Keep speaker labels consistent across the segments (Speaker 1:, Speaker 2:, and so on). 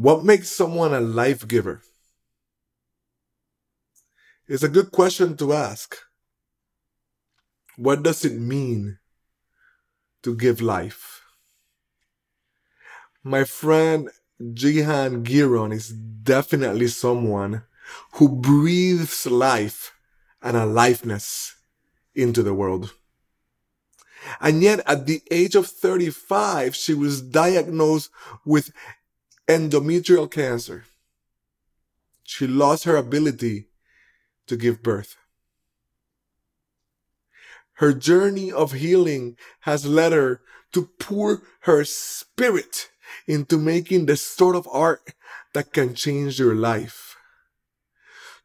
Speaker 1: What makes someone a life giver? It's a good question to ask. What does it mean to give life? My friend Jihan Gearon is definitely someone who breathes life and aliveness into the world. And yet, at the age of 35, she was diagnosed with endometrial cancer. She lost her ability to give birth. Her journey of healing has led her to pour her spirit into making the sort of art that can change your life.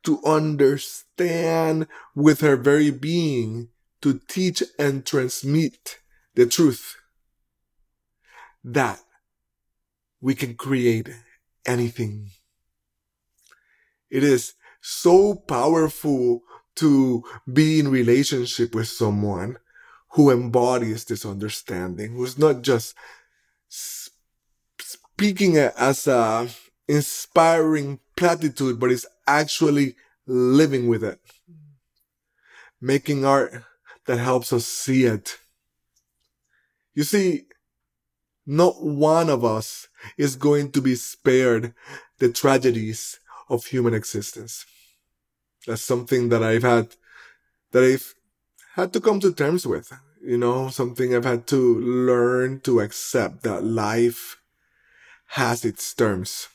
Speaker 1: To understand with her very being, to teach and transmit the truth that we can create anything. It is so powerful to be in relationship with someone who embodies this understanding, who's not just speaking as a inspiring platitude, but is actually living with it. Making art that helps us see it. You see, not one of us is going to be spared the tragedies of human existence. That's something that I've had, that I've had to come to terms with. You know, something I've had to learn to accept that life has its terms.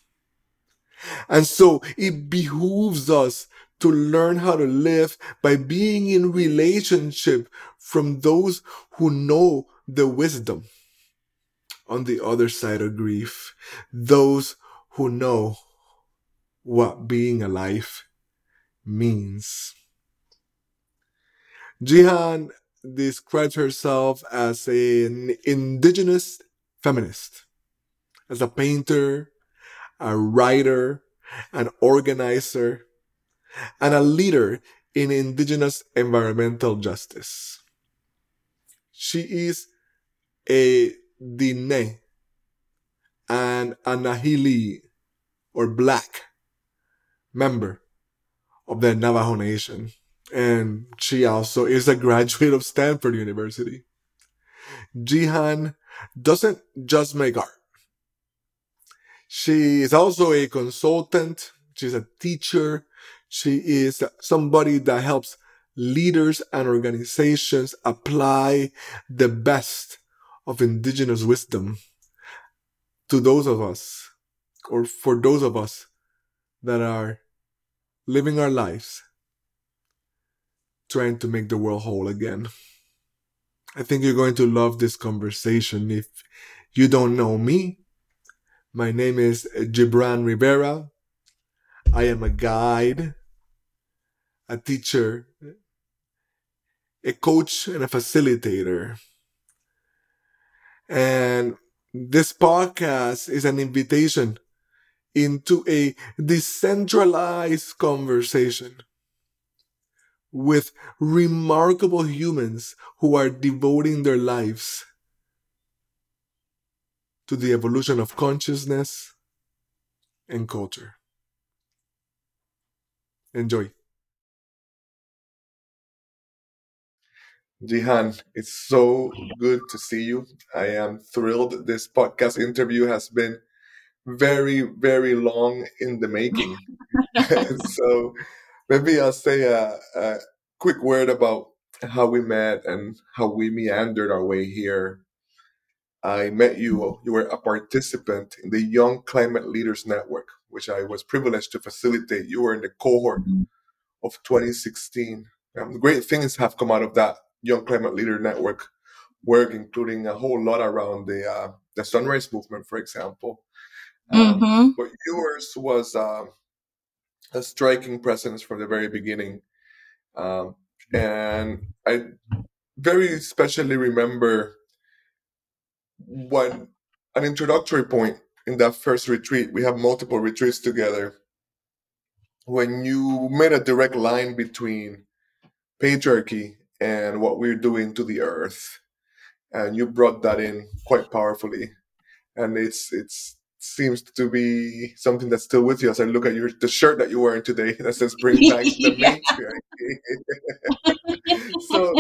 Speaker 1: And so it behooves us to learn how to live by being in relationship from those who know the wisdom on the other side of grief, those who know what being alive means. Jihan describes herself as an indigenous feminist, as a painter, a writer, an organizer, and a leader in indigenous environmental justice. She is a Diné and a Nahili or black member of the Navajo Nation. And she also is a graduate of Stanford University. Jihan doesn't just make art. She is also a consultant. She's a teacher. She is somebody that helps leaders and organizations apply the best of indigenous wisdom to those of us, or for those of us that are living our lives trying to make the world whole again. I think you're going to love this conversation. If you don't know me, my name is Gibran Rivera. I am a guide a teacher, a coach, and a facilitator. And this podcast is an invitation into a decentralized conversation with remarkable humans who are devoting their lives to the evolution of consciousness and culture. Enjoy. Jihan, it's so good to see you. I am thrilled. This podcast interview has been very, very long in the making. so maybe I'll say a, a, quick word about how we met and how we meandered our way here. I met you, you were a participant in the Young Climate Leaders Network, which I was privileged to facilitate. You were in the cohort of 2016. Um, great things have come out of that Young Climate Leader Network work, including a whole lot around the uh, the Sunrise Movement, for example. Um, mm-hmm. But yours was uh, a striking presence from the very beginning, um, and I very especially remember one an introductory point in that first retreat. We have multiple retreats together. When you made a direct line between patriarchy and what we're doing to the earth. And you brought that in quite powerfully. And it's it's seems to be something that's still with you as I look at your the shirt that you're wearing today that says "Bring back the matriarchy." so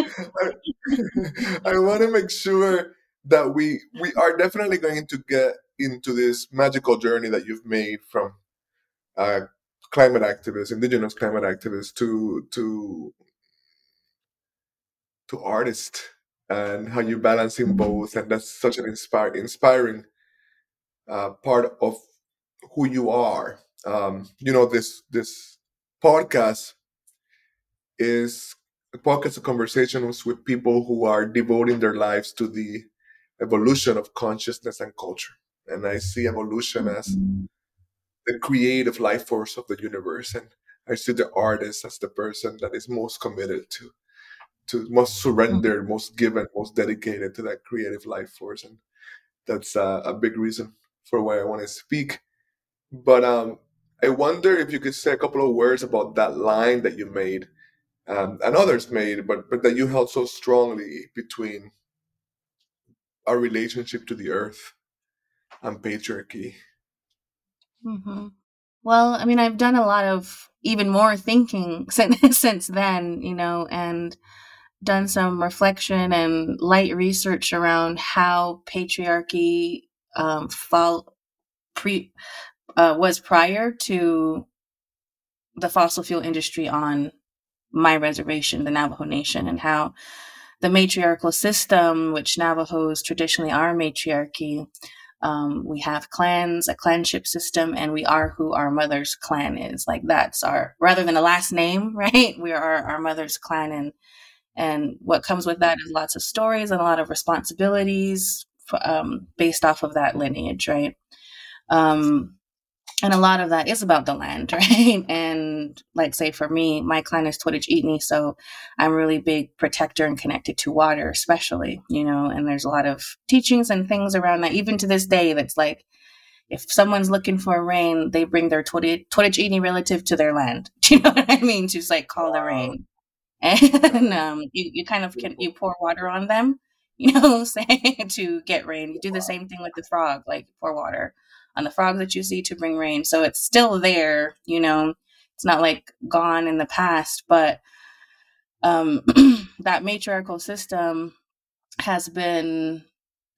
Speaker 1: I, I want to make sure that we we are definitely going to get into this magical journey that you've made from uh, climate activists, indigenous climate activists, to to to artist and how you're balancing both and that's such an inspire, inspiring uh, part of who you are. Um, you know this this podcast is a podcast of conversations with people who are devoting their lives to the evolution of consciousness and culture. And i see evolution as the creative life force of the universe and i see the artist as the person that is most committed to to most surrendered, most given, most dedicated to that creative life force, and that's uh, a big reason for why I want to speak. But um, I wonder if you could say a couple of words about that line that you made um, and others made, but but that you held so strongly between our relationship to the earth and patriarchy.
Speaker 2: hmm Well, I mean, I've done a lot of even more thinking since since then, you know, and done some reflection and light research around how patriarchy um, fall pre uh, was prior to the fossil fuel industry on my reservation, the Navajo Nation, and how the matriarchal system, which Navajos traditionally are matriarchy, um, we have clans, a clanship system, and we are who our mother's clan is. Like that's our rather than a last name, right? We are our mother's clan, and and what comes with that is lots of stories and a lot of responsibilities um, based off of that lineage, right? Um, and a lot of that is about the land, right? And like, say, for me, my clan is Twidditch so I'm really big protector and connected to water, especially, you know. And there's a lot of teachings and things around that, even to this day. That's like, if someone's looking for rain, they bring their Twidditch relative to their land. Do you know what I mean? To just like call the rain and um, you, you kind of can you pour water on them you know say to get rain. You do the same thing with the frog like pour water on the frog that you see to bring rain. So it's still there you know it's not like gone in the past but um, that matriarchal system has been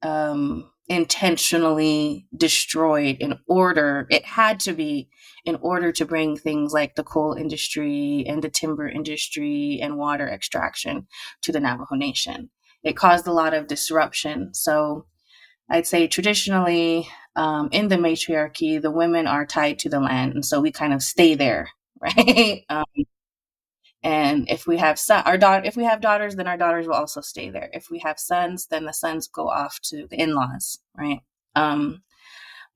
Speaker 2: um, intentionally destroyed in order it had to be in order to bring things like the coal industry and the timber industry and water extraction to the Navajo Nation. It caused a lot of disruption. So I'd say traditionally um, in the matriarchy, the women are tied to the land. And so we kind of stay there, right? Um, and if we have son, our daughter, if we have daughters, then our daughters will also stay there. If we have sons, then the sons go off to the in-laws, right? Um,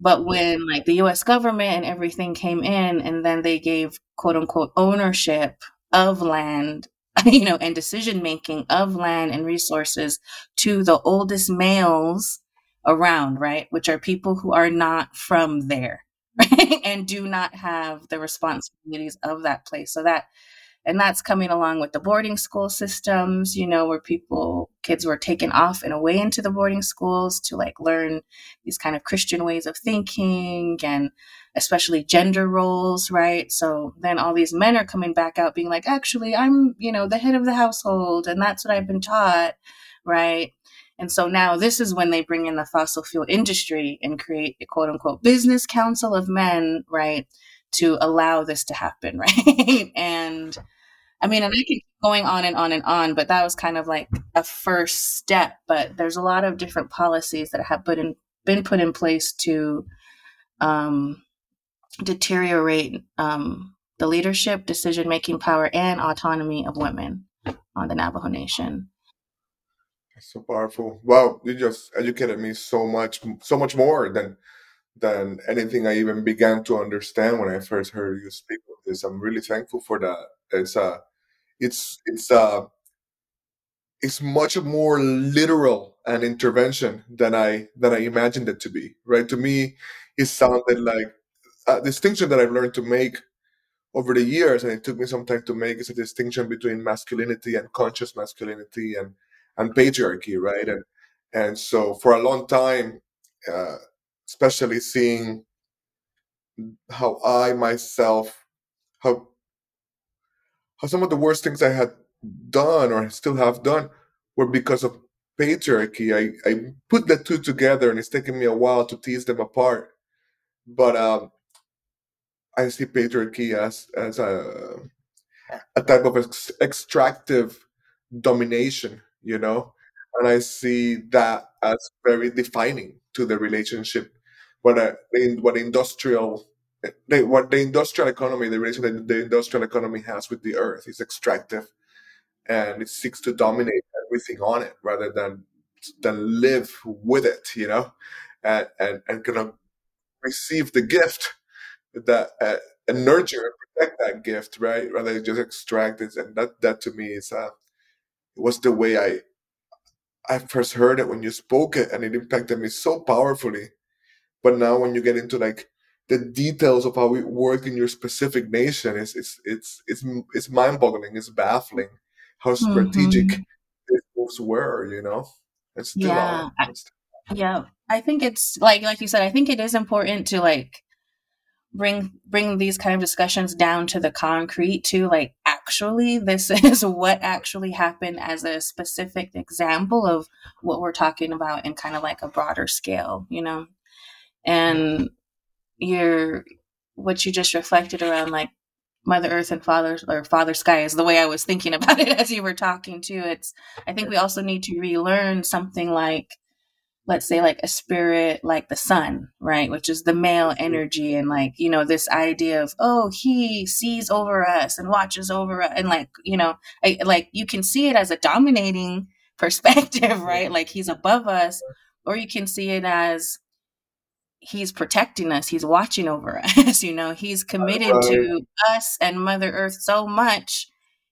Speaker 2: but when like the US government and everything came in and then they gave quote unquote ownership of land, you know, and decision making of land and resources to the oldest males around, right? Which are people who are not from there, right? And do not have the responsibilities of that place. So that and that's coming along with the boarding school systems you know where people kids were taken off and away into the boarding schools to like learn these kind of christian ways of thinking and especially gender roles right? So then all these men are coming back out being like actually i'm you know the head of the household and that's what i've been taught right? And so now this is when they bring in the fossil fuel industry and create a quote unquote business council of men right to allow this to happen right? And I mean, and I can keep going on and on and on, but that was kind of like a first step. But there's a lot of different policies that have put in, been put in place to um, deteriorate um, the leadership, decision making power, and autonomy of women on the Navajo Nation.
Speaker 1: That's so powerful. Wow, you just educated me so much, so much more than than anything I even began to understand when I first heard you speak of this. I'm really thankful for that. It's uh it's it's uh it's much more literal an intervention than I than I imagined it to be. Right? To me, it sounded like a distinction that I've learned to make over the years, and it took me some time to make is a distinction between masculinity and conscious masculinity and and patriarchy, right? And and so for a long time, uh, especially seeing how I myself how how some of the worst things I had done or still have done were because of patriarchy. I, I put the two together and it's taken me a while to tease them apart. But um, I see patriarchy as as a a type of ex- extractive domination, you know, and I see that as very defining to the relationship. What a, what industrial the, what the industrial economy, the relation that the industrial economy has with the earth is extractive, and it seeks to dominate everything on it rather than than live with it, you know, and and, and kind of receive the gift that uh, and nurture and protect that gift, right? Rather than just extract it. And that that to me is uh, was the way I I first heard it when you spoke it, and it impacted me so powerfully. But now when you get into like the details of how it work in your specific nation, is it's it's it's it's mind boggling. It's baffling how strategic
Speaker 2: Mhm.
Speaker 1: these moves were, you know, and still
Speaker 2: Yeah.
Speaker 1: are.
Speaker 2: I,
Speaker 1: And st-
Speaker 2: yeah. I think it's like like you said, I think it is important to like bring bring these kind of discussions down to the concrete to like actually this is what actually happened as a specific example of what we're talking about in kind of like a broader scale you know and your what you just reflected around like mother earth and father or father sky is the way i was thinking about it as you were talking too. It's i think we also need to relearn something like let's say like a spirit like the sun right which is the male mm-hmm. energy and like you know this idea of oh he sees over us and watches over us and like you know I, like you can see it as a dominating perspective right like he's above us or you can see it as he's protecting us he's watching over us you know he's committed
Speaker 1: right,
Speaker 2: to us and mother earth so much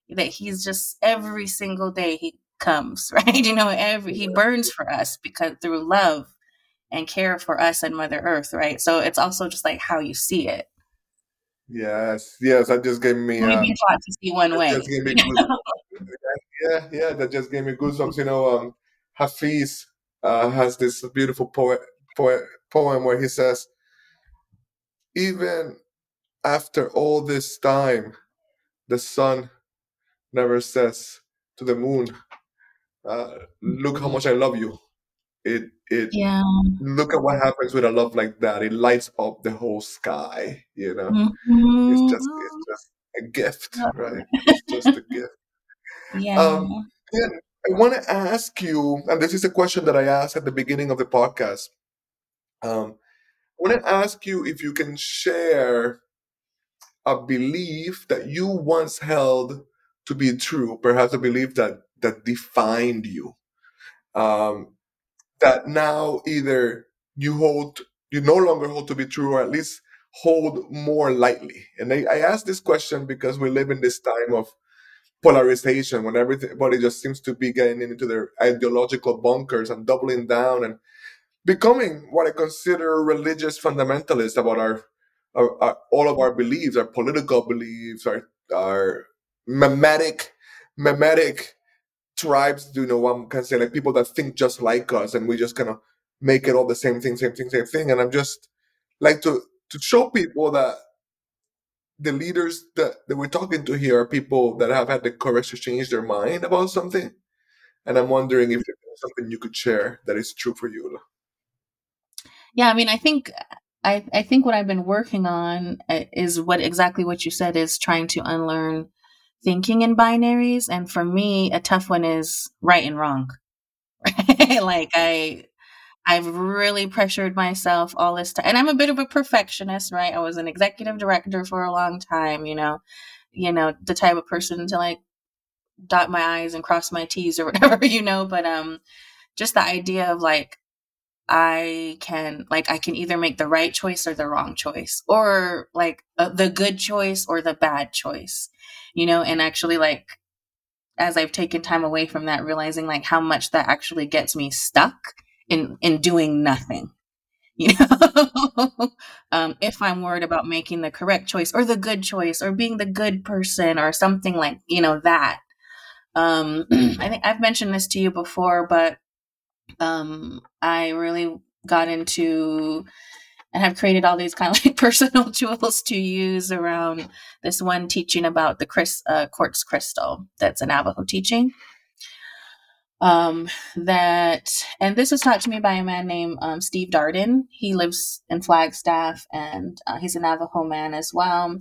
Speaker 2: that he's just every single day he comes right you know every he burns for us because through love and care for us and mother earth right so it's also just like how you see it
Speaker 1: yes, yes. That just gave me uh,
Speaker 2: taught to see one way
Speaker 1: gave me
Speaker 2: you
Speaker 1: goose.
Speaker 2: know
Speaker 1: Yeah, yeah. That just gave me goosebumps. You know, um, Hafiz uh, has this beautiful poet, poet poem where he says, even after all this time, the sun never says to the moon, uh, "Look how much I love you." It it
Speaker 2: yeah
Speaker 1: look at what happens with a love like that. It lights up the whole sky. You know, it's just it's just a gift, right? It's just a gift.
Speaker 2: yeah
Speaker 1: Um, yeah, I want to ask you, and this is a question that I asked at the beginning of the podcast. Um, I want to ask you if you can share a belief that you once held to be true, perhaps a belief that that defined you. Um, that now either you hold you no longer hold to be true or at least hold more lightly and i, I ask this question because we live in this time of polarization when everybody just seems to be getting into their ideological bunkers and doubling down and becoming what i consider religious fundamentalists about our, our, our all of our beliefs our political beliefs our our mimetic mimetic tribes, you know, one can say like people that think just like us, and we just kind of make it all the same thing, same thing, same thing. And I'm just like to to show people that the leaders that, that we're talking to here are people that have had the courage to change their mind about something. And I'm wondering if there's something you could share that is true for you.
Speaker 2: Yeah i mean i think I, I think what I've been working on uh, is what exactly what you said is trying to unlearn thinking in binaries. And for me, a tough one is right and wrong. like I I've really pressured myself all this time. And I'm a bit of a perfectionist, right? I was an executive director for a long time, you know, you know, the type of person to like dot my I's and cross my T's or whatever, you know, but um just the idea of like I can like I can either make the right choice or the wrong choice or like uh, the good choice or the bad choice. You know, and actually like as I've taken time away from that realizing like how much that actually gets me stuck in in doing nothing. You know, um, if I'm worried about making the correct choice or the good choice or being the good person or something like you know that. Um, I think I've mentioned this to you before, but um, I really got into and have created all these kind of like personal tools to use around this one teaching about the Chris, uh, quartz crystal that's a Navajo teaching. Um, that and this was taught to me by a man named um, Steve Darden. He lives in Flagstaff and uh, he's a Navajo man as well.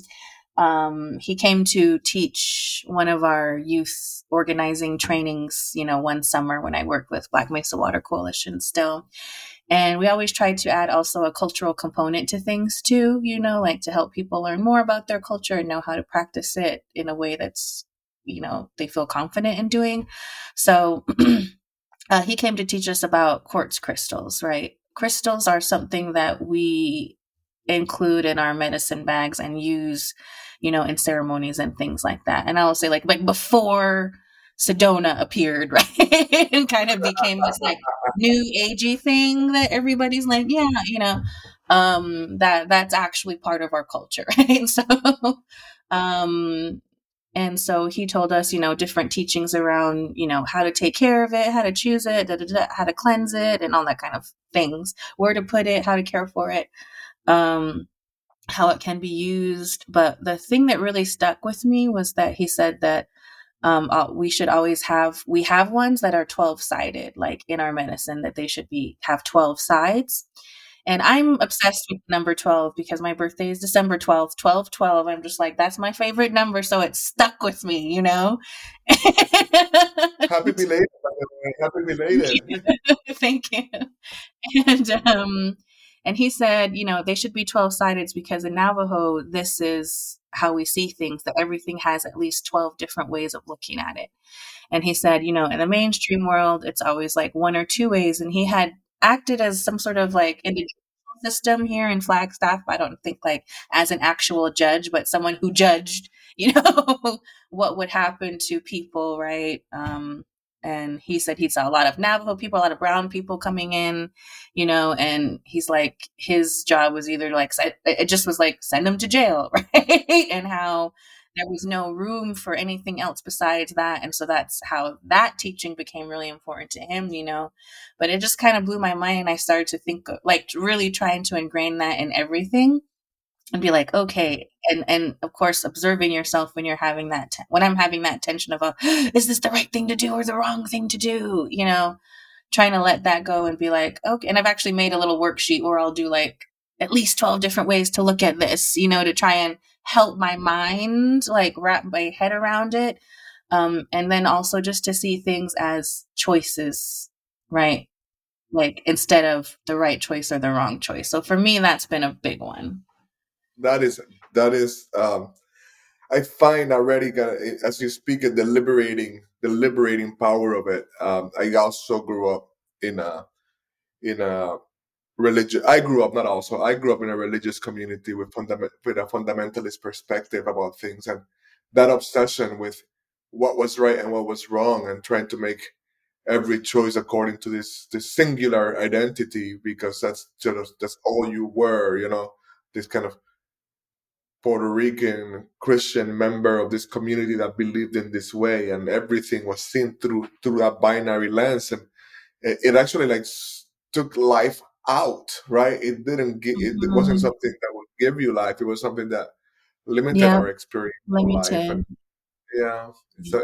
Speaker 2: Um, he came to teach one of our youth organizing trainings, you know, one summer when I worked with Black Mesa Water Coalition still. And we always try to add also a cultural component to things too, you know, like to help people learn more about their culture and know how to practice it in a way that's, you know, they feel confident in doing. So uh, he came to teach us about quartz crystals, right? Crystals are something that we include in our medicine bags and use, you know, in ceremonies and things like that. And I will say like like before Sedona appeared, right? and kind of became this like new agey thing that everybody's like, yeah, you know, um, that that's actually part of our culture, right? So um and so he told us, you know, different teachings around, you know, how to take care of it, how to choose it, da, da, da, how to cleanse it, and all that kind of things, where to put it, how to care for it um, how it can be used. But the thing that really stuck with me was that he said that um, uh, we should always have we have ones that are 12 sided like in our medicine that they should be have 12 sides. And i'm obsessed with number 12 because my birthday is december 12th 12 12 i'm just like that's my favorite number so it stuck with me you know?
Speaker 1: Happy belated happy belated.
Speaker 2: Thank you. And um and he said, you know, they should be 12 sided because in Navajo, this is how we see things, that everything has at least 12 different ways of looking at it. And he said, you know, in the mainstream world, it's always like one or two ways. And he had acted as some sort of like indigenous system here in Flagstaff. I don't think like as an actual judge, but someone who judged, you know, what would happen to people, right? Um, and he said he saw a lot of Navajo people, a lot of brown people coming in, you know, and he's like, his job was either like, it just was like, send them to jail, right? and how there was no room for anything else besides that. And so that's how that teaching became really important to him, you know. But it just kind of blew my mind. I started to think, like, really trying to ingrain that in everything and be like okay and and of course observing yourself when you're having that te- when i'm having that tension of a is this the right thing to do or the wrong thing to do? You know trying to let that go and be like okay and i've actually made a little worksheet where i'll do like at least 12 different ways to look at this you know to try and help my mind like wrap my head around it um and then also just to see things as choices right? Like instead of the right choice or the wrong choice. So for me that's been a big one
Speaker 1: that is that is um i find already gonna as you speak it the liberating the liberating power of it um i also grew up in a in a religious. i grew up not also i grew up in a religious community with fundament with a fundamentalist perspective about things and that obsession with what was right and what was wrong and trying to make every choice according to this this singular identity because that's just that's all you were you know this kind of Puerto Rican Christian member of this community that believed in this way, and everything was seen through through that binary lens, and it, it actually like took life out, right? It didn't get, it, it wasn't mm-hmm. something that would give you life. It was something that limited yeah. our experience. Limited. And, yeah,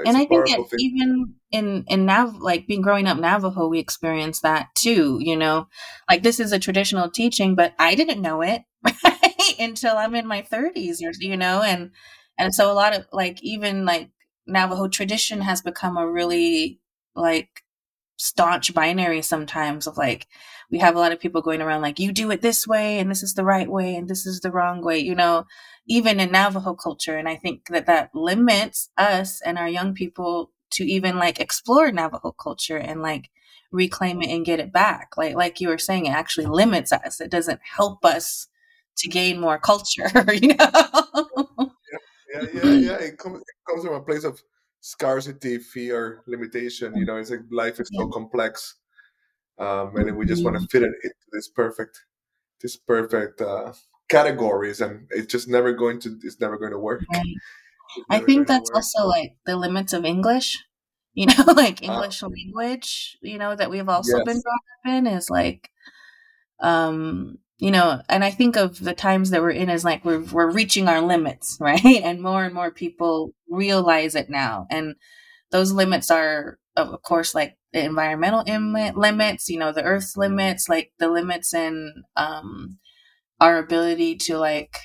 Speaker 2: and I think that even in in Nav like being growing up Navajo, we experienced that too. You know, like this is a traditional teaching, but I didn't know it. Until I'm in my 30s, or, you know, and and so a lot of like even like Navajo tradition has become a really like staunch binary sometimes of like we have a lot of people going around like you do it this way and this is the right way and this is the wrong way you know even in navajo culture and i think that that limits us and our young people to even like explore navajo culture and like reclaim it and get it back. Like like you were saying it actually limits us. It doesn't help us to gain more culture, you know?
Speaker 1: yeah, yeah, yeah, yeah. It comes, it comes from a place of scarcity, fear, limitation. You know, it's like life is so complex. Um, and we just want to mm-hmm. fit it into this perfect, this perfect uh, categories, and it's just never going to, it's never going to work.
Speaker 2: Right. I think that's also like the limits of English. You know, like ah. English uh, language. You know that we've also yes. been brought up in is like um, you know, and I think of the times that we're in as like we're we're reaching our limits, right? And more and more people realize it now, and those limits are, of course, like the environmental Im- limits, you know, the Earth's limits, like the limits in um, our ability to like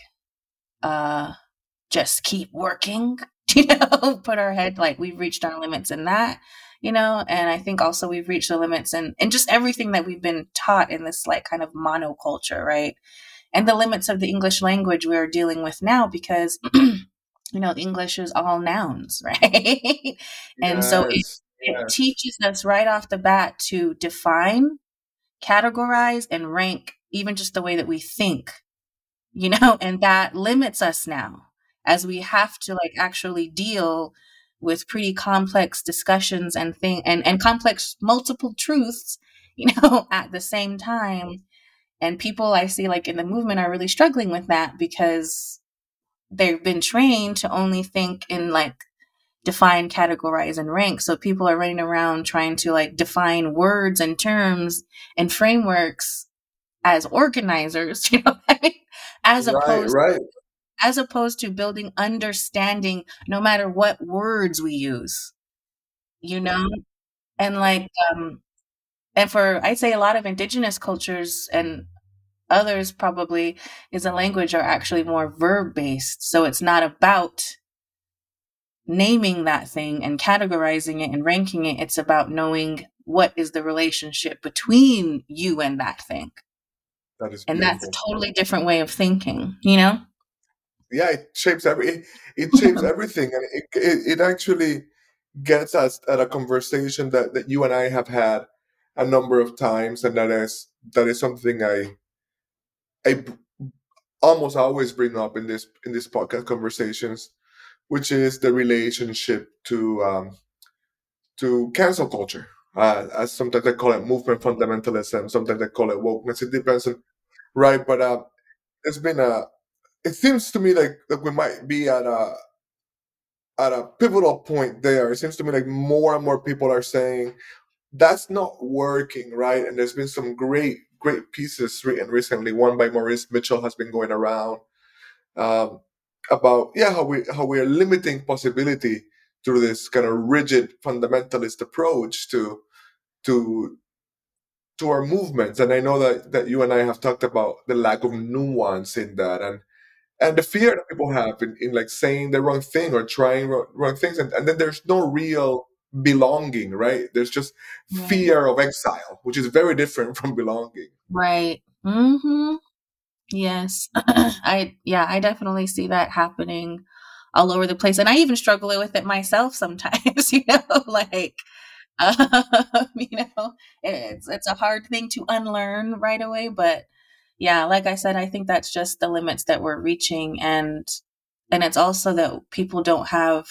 Speaker 2: uh, just keep working, you know, put our head like we've reached our limits in that you know and i think also we've reached the limits and and just everything that we've been taught in this like kind of monoculture right and the limits of the english language we're dealing with now because you know english is all nouns right and so it,
Speaker 1: Yes.
Speaker 2: it
Speaker 1: Yes.
Speaker 2: teaches us right off the bat to define categorize and rank even just the way that we think you know and that limits us now as we have to like actually deal with pretty complex discussions and thing and, and complex multiple truths you know at the same time. And people i see like in the movement are really struggling with that because they've been trained to only think in like define categorize and rank so people are running around trying to like define words and terms and frameworks as organizers you know as
Speaker 1: Right,
Speaker 2: opposed
Speaker 1: right.
Speaker 2: As opposed to building understanding no matter what words we use you know? And like um and for i'd say a lot of indigenous cultures and others probably is a language are actually more verb based so it's not about naming that thing and categorizing it and ranking it. It's about knowing what is the relationship between you and that thing.
Speaker 1: That is
Speaker 2: and that's a totally different way of thinking you know
Speaker 1: Yeah, it shapes every it, it shapes everything and it, it it actually gets us at a conversation that, that you and I have had a number of times and that is that is something I I almost always bring up in this in this podcast conversations, which is the relationship to um, to cancel culture. Uh, as sometimes I call it movement fundamentalism, sometimes I call it wokeness. It depends on right, but uh, it's been a. It seems to me like that we might be at a at a pivotal point there. It seems to me like more and more people are saying that's not working, right? And there's been some great great pieces written recently. One by Maurice Mitchell has been going around um, about yeah how we how we are limiting possibility through this kind of rigid fundamentalist approach to to to our movements and i know that that you and i have talked about the lack of nuance in that and and the fear that people have in, in like saying the wrong thing or trying wrong, wrong things and, and then there's no real belonging right there's just
Speaker 2: right
Speaker 1: fear of exile which is very different from belonging
Speaker 2: right mm-hmm Yes. I yeah, I definitely see that happening all over the place. And I even struggle with it myself sometimes, you know, like um, you know, it's it's a hard thing to unlearn right away, but yeah, like I said, I think that's just the limits that we're reaching and and it's also that people don't have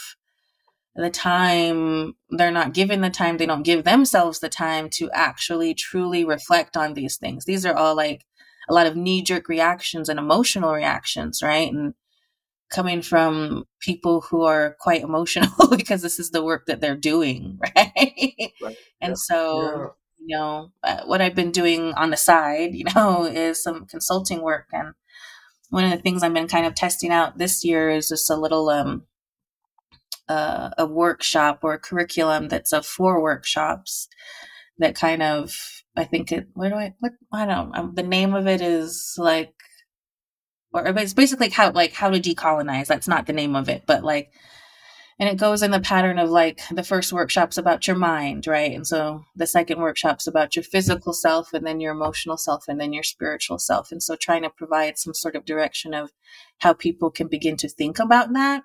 Speaker 2: the time they're not given the time they don't give themselves the time to actually truly reflect on these things. These are all like a lot of knee-jerk reactions and emotional reactions right? And coming from people who are quite emotional because this is the work that they're doing right?
Speaker 1: Right
Speaker 2: and
Speaker 1: yeah
Speaker 2: so you know uh, what i've been doing on the side you know is some consulting work. And one of the things i've been kind of testing out this year is just a little um uh, a workshop or a curriculum that's of four workshops that kind of I think it where do I what I don't um, the name of it is like or it's basically how like how to decolonize. That's not the name of it but like and it goes in the pattern of like the first workshop's about your mind right? And so the second workshop's about your physical self and then your emotional self and then your spiritual self. And so trying to provide some sort of direction of how people can begin to think about that.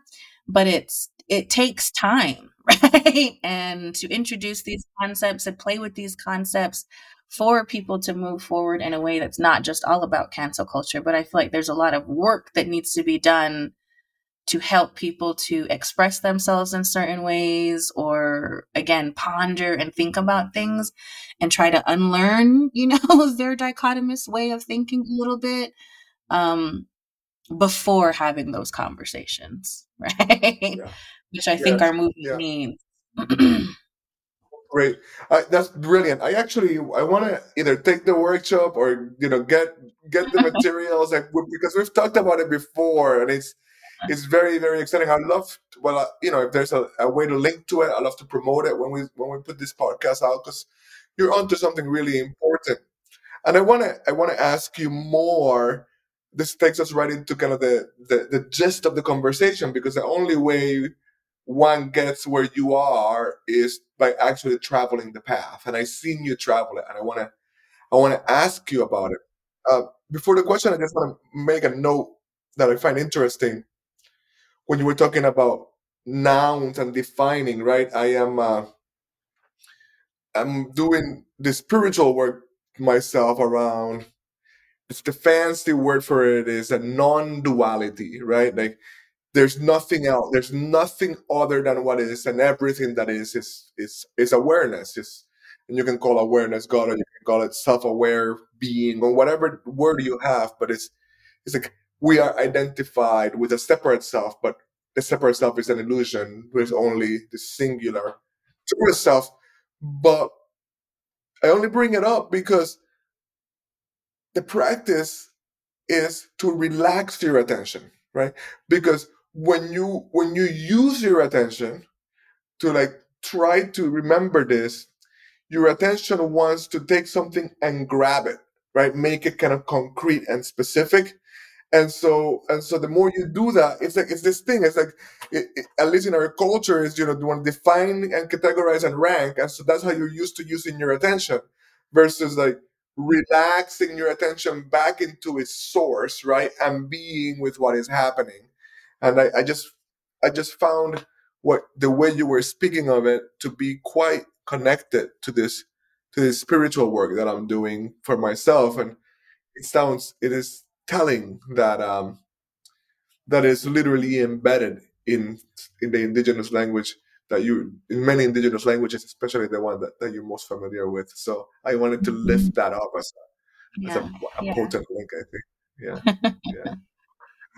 Speaker 2: But it's it takes time right? And to introduce these concepts and play with these concepts for people to move forward in a way that's not just all about cancel culture but i feel like there's a lot of work that needs to be done to help people to express themselves in certain ways or again ponder and think about things and try to unlearn you know their dichotomous way of thinking a little bit um before having those conversations right?
Speaker 1: Yeah.
Speaker 2: Which i think
Speaker 1: yes.
Speaker 2: our movement
Speaker 1: yeah.
Speaker 2: needs.
Speaker 1: Great. Uh, that's brilliant. I actually I want to either take the workshop or you know get get the materials like because we've talked about it before and it's it's very very exciting. I love well uh, you know if there's a, a way to link to it, I love to promote it when we when we put this podcast out because you're onto something really important. And I want to I want to ask you more. This takes us right into kind of the, the the gist of the conversation because the only way one gets where you are is by actually traveling the path. And I've seen you travel it, and I want to I want to ask you about it. Uh, before the question, I just want to make a note that I find interesting when you were talking about nouns and defining. Right, I am uh, I'm doing the spiritual work myself around. It's the fancy word for it is a non-duality, right? Like there's nothing else there's nothing other than what is and everything that is is is is awareness is and you can call awareness god or you can call it self-aware being or whatever word you have but it's it's like we are identified with a separate self but the separate self is an illusion there's mm-hmm. only the singular true self but i only bring it up because the practice is to relax your attention right? Because when you when you use your attention to like try to remember this your attention wants to take something and grab it right? Make it kind of concrete and specific and so and so the more you do that it's like it's this thing it's like it, it, at least in our culture is you know you want to define and categorize and rank and so that's how you're used to using your attention versus like relaxing your attention back into its source right and being with what is happening. And I, I just I just found what the way you were speaking of it to be quite connected to this to this spiritual work that I'm doing for myself, and it sounds it is telling that um, that is literally embedded in in the indigenous language that you in many indigenous languages, especially the one that, that you're most familiar with. So I wanted to lift mm-hmm. that up as a, yeah. as a, a yeah. potent link. I think, yeah, yeah.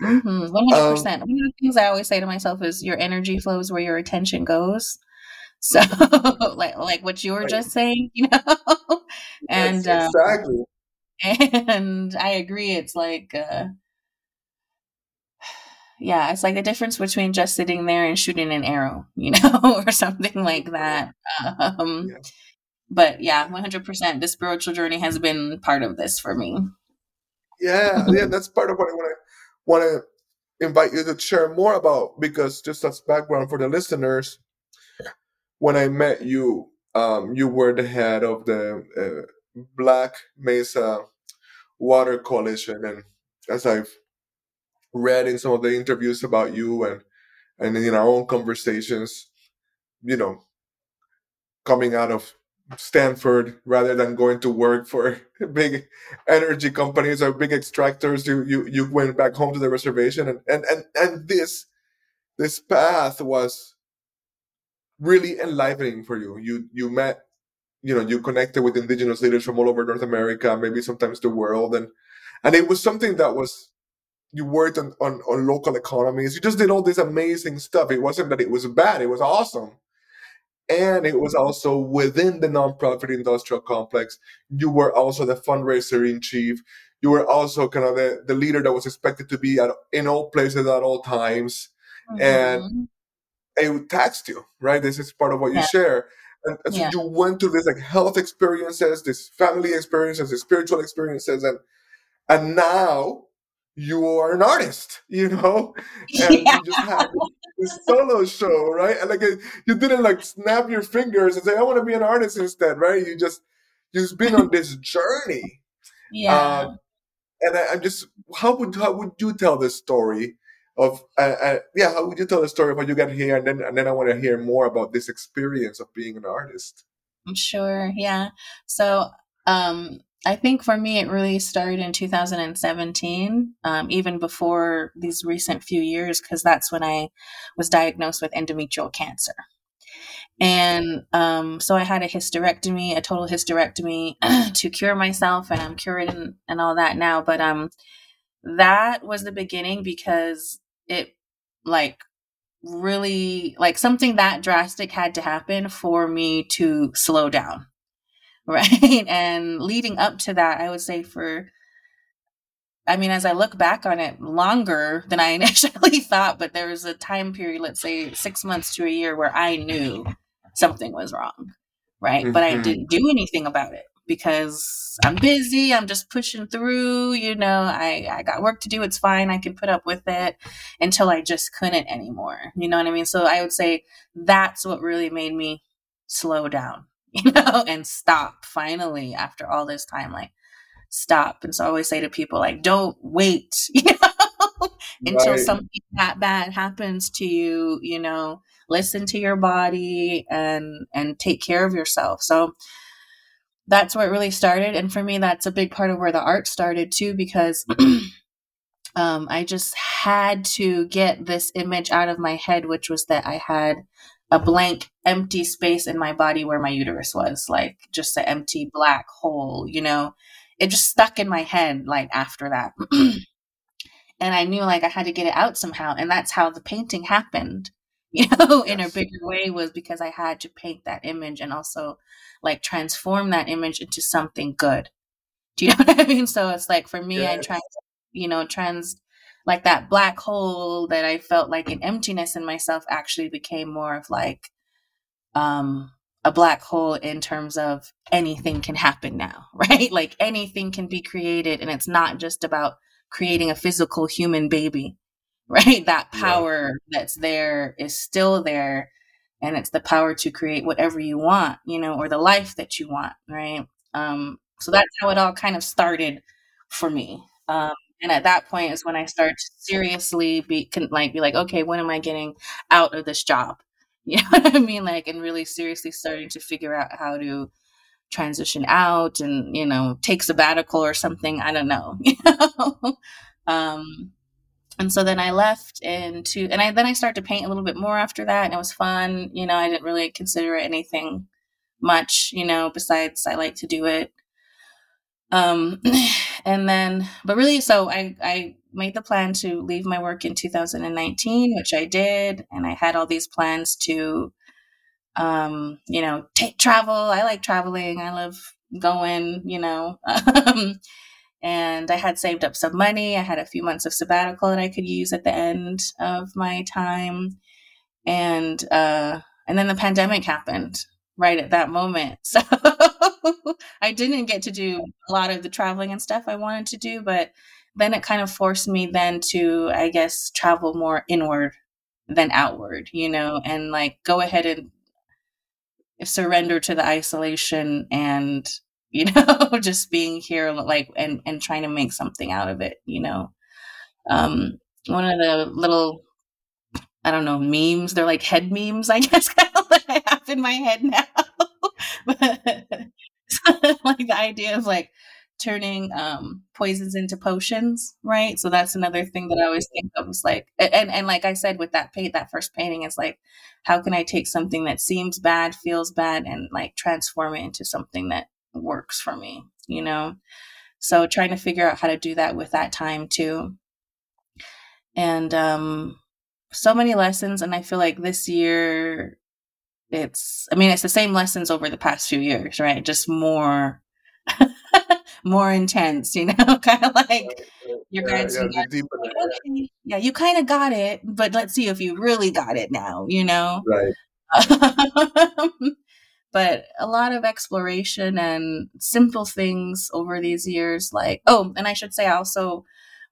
Speaker 2: Mm-hmm. One hundred percent. Um One of the things I always say to myself is, "Your energy flows where your attention goes." So, like like what you were right. just saying, you know, and yes, exactly. Um, and I agree. It's like, uh, yeah, it's like the difference between just sitting there and shooting an arrow, you know, or something like that. Um, yeah. But yeah, one hundred percent. The spiritual journey has been part of this for me.
Speaker 1: Yeah, yeah, that's part of what I want to want to invite you to share more about because just as background for the listeners, when I met you, um, you were the head of the uh, Black Mesa Water Coalition, and as I've read in some of the interviews about you and and in our own conversations, you know, coming out of Stanford rather than going to work for big energy companies or big extractors. You you you went back home to the reservation, and and and, and this this path was really enlivening for you. You you met, you know, you connected with indigenous leaders from all over North America, maybe sometimes the world, and and it was something that was you worked on, on, on local economies. You just did all this amazing stuff. It wasn't that it was bad; it was awesome and it was also within the nonprofit industrial complex. You were also the fundraiser in chief. You were also kind of the, the leader that was expected to be at in all places at all times, mm-hmm. and it taxed you, right? This is part of what yeah. you share. And, and so you went through this like health experiences, this family experiences, this spiritual experiences, and and now you are an artist, you know, and yeah. you just had this solo show, right? And like you didn't like snap your fingers and say, "I want to be an artist instead," right? You just you've been on this journey, yeah. Uh, and I, am just, how would how would you tell this story of, uh, uh, yeah, how would you tell the story of how you got here, and then and then I want to hear more about this experience of being an artist.
Speaker 2: I'm sure, yeah. So um I think for me, it really started in 2017, um, even before these recent few years, because that's when I was diagnosed with endometrial cancer. And um, so I had a hysterectomy, a total hysterectomy to cure myself, and I'm cured and, and all that now. But um, that was the beginning because it like really like something that drastic had to happen for me to slow down. Right. And leading up to that, I would say for, I mean, as I look back on it, longer than I initially thought, but there was a time period, let's say six months to a year, where I knew something was wrong. Right. Mm-hmm. But I mm-hmm. didn't do anything about it because I'm busy. I'm just pushing through. You know, I, I got work to do. It's fine. I can put up with it until I just couldn't anymore. You know what I mean? So I would say that's what really made me slow down, you know, and stop finally after all this time. Like, stop. And so I always say to people, like, don't wait, you know, until right. something that bad happens to you, you know, listen to your body and and take care of yourself. So that's where it really started. And for me, that's a big part of where the art started too, because um, I just had to get this image out of my head, which was that I had a blank, empty space in my body where my uterus was, like just an empty black hole, you know? It just stuck in my head, like after that. and I knew like I had to get it out somehow. And that's how the painting happened, you know, in a bigger way was because I had to paint that image and also like transform that image into something good. Do you know what I mean? So it's like for me, yes. I try, you know, trans like that black hole that I felt like an emptiness in myself actually became more of like um a black hole in terms of anything can happen now, right? Like anything can be created and it's not just about creating a physical human baby, right? That power yeah. that's there is still there and it's the power to create whatever you want, you know, or the life that you want, right? Um, so that's how it all kind of started for me. Um, and at that point is when I start to seriously be can, like be like, okay, when am I getting out of this job? You know what I mean? Like, and really seriously starting to figure out how to transition out and you know take sabbatical or something. I don't know. You know. um, and so then I left into, and I then I started to paint a little bit more after that, and it was fun. You know, I didn't really consider it anything much, you know, besides I like to do it. Um, and then, but really, so I I made the plan to leave my work in 2019, which I did, and I had all these plans to, um, you know, take travel. I like traveling. I love going. You know. And I had saved up some money. I had a few months of sabbatical that I could use at the end of my time, and uh, and then the pandemic happened right at that moment. So I didn't get to do a lot of the traveling and stuff I wanted to do, but then it kind of forced me then to, I guess, travel more inward than outward, you know, and like go ahead and surrender to the isolation and you know, just being here, like, and, and trying to make something out of it, you know. Um, one of the little, I don't know, memes, they're like head memes, I guess, that I have in my head now. but like the idea of like turning um, poisons into potions, right? So that's another thing that I always think of is like, and, and like I said, with that paint, that first painting is like, how can I take something that seems bad, feels bad, and like transform it into something that works for me, you know? So trying to figure out how to do that with that time too. And um so many lessons and I feel like this year it's I mean it's the same lessons over the past few years, right? Just more more intense, you know, kind of like you're yeah, yeah, okay, yeah, you kind of got it, but let's see if you really got it now, you know?
Speaker 1: Right.
Speaker 2: but a lot of exploration and simple things over these years like oh and i should say i also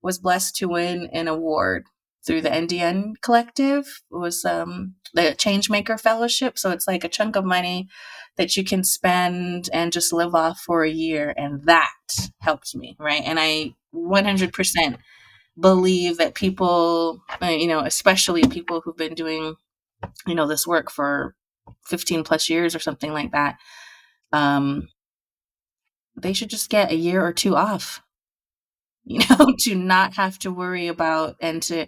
Speaker 2: was blessed to win an award through the ndn collective. It was um, the changemaker fellowship so it's like a chunk of money that you can spend and just live off for a year and that helped me right? And i 100% believe that people uh, you know especially people who've been doing you know this work for 15 plus years or something like that, um, they should just get a year or two off, you know, to not have to worry about and to,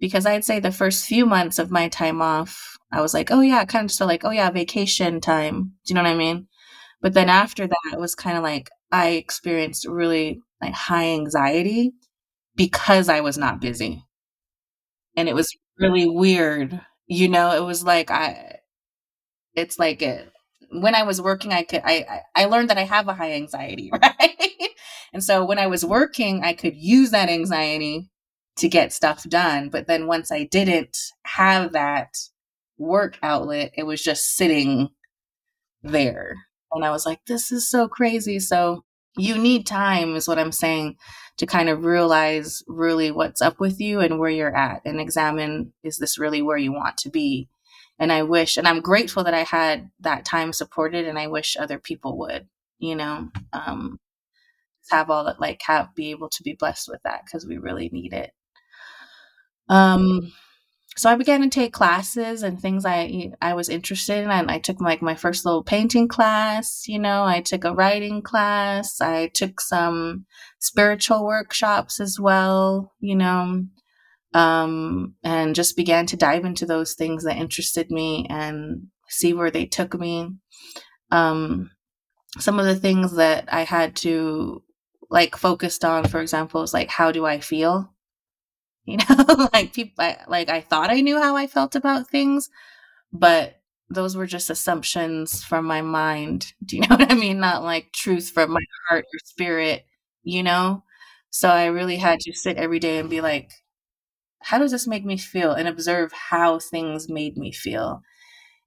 Speaker 2: because I'd say the first few months of my time off, I was like, oh yeah, kind of just like, oh yeah, vacation time. Do you know what I mean? But then after that, it was kind of like I experienced really like high anxiety because I was not busy. And it was really weird you know, it was like I it's like when I was working, I could I I learned that I have a high anxiety, right? and so when I was working, I could use that anxiety to get stuff done. But then once I didn't have that work outlet, it was just sitting there. And I was like, this is so crazy. So you need time, is what I'm saying, to kind of realize really what's up with you and where you're at and examine is this really where you want to be? And I wish, and I'm grateful that I had that time supported, and I wish other people would, you know, um, have all that, like, have be able to be blessed with that because we really need it. Um, so I began to take classes and things I I was interested in. And I took like my first little painting class. You know, I took a writing class. I took some spiritual workshops as well. You know, um, and just began to dive into those things that interested me and see where they took me. Um, some of the things that I had to like focused on, for example, is like how do I feel? You know, like people, I, like I thought I knew how I felt about things, but those were just assumptions from my mind. Do you know what I mean? Not like truth from my heart or spirit. You know, so I really had to sit every day and be like, how does this make me feel, and observe how things made me feel,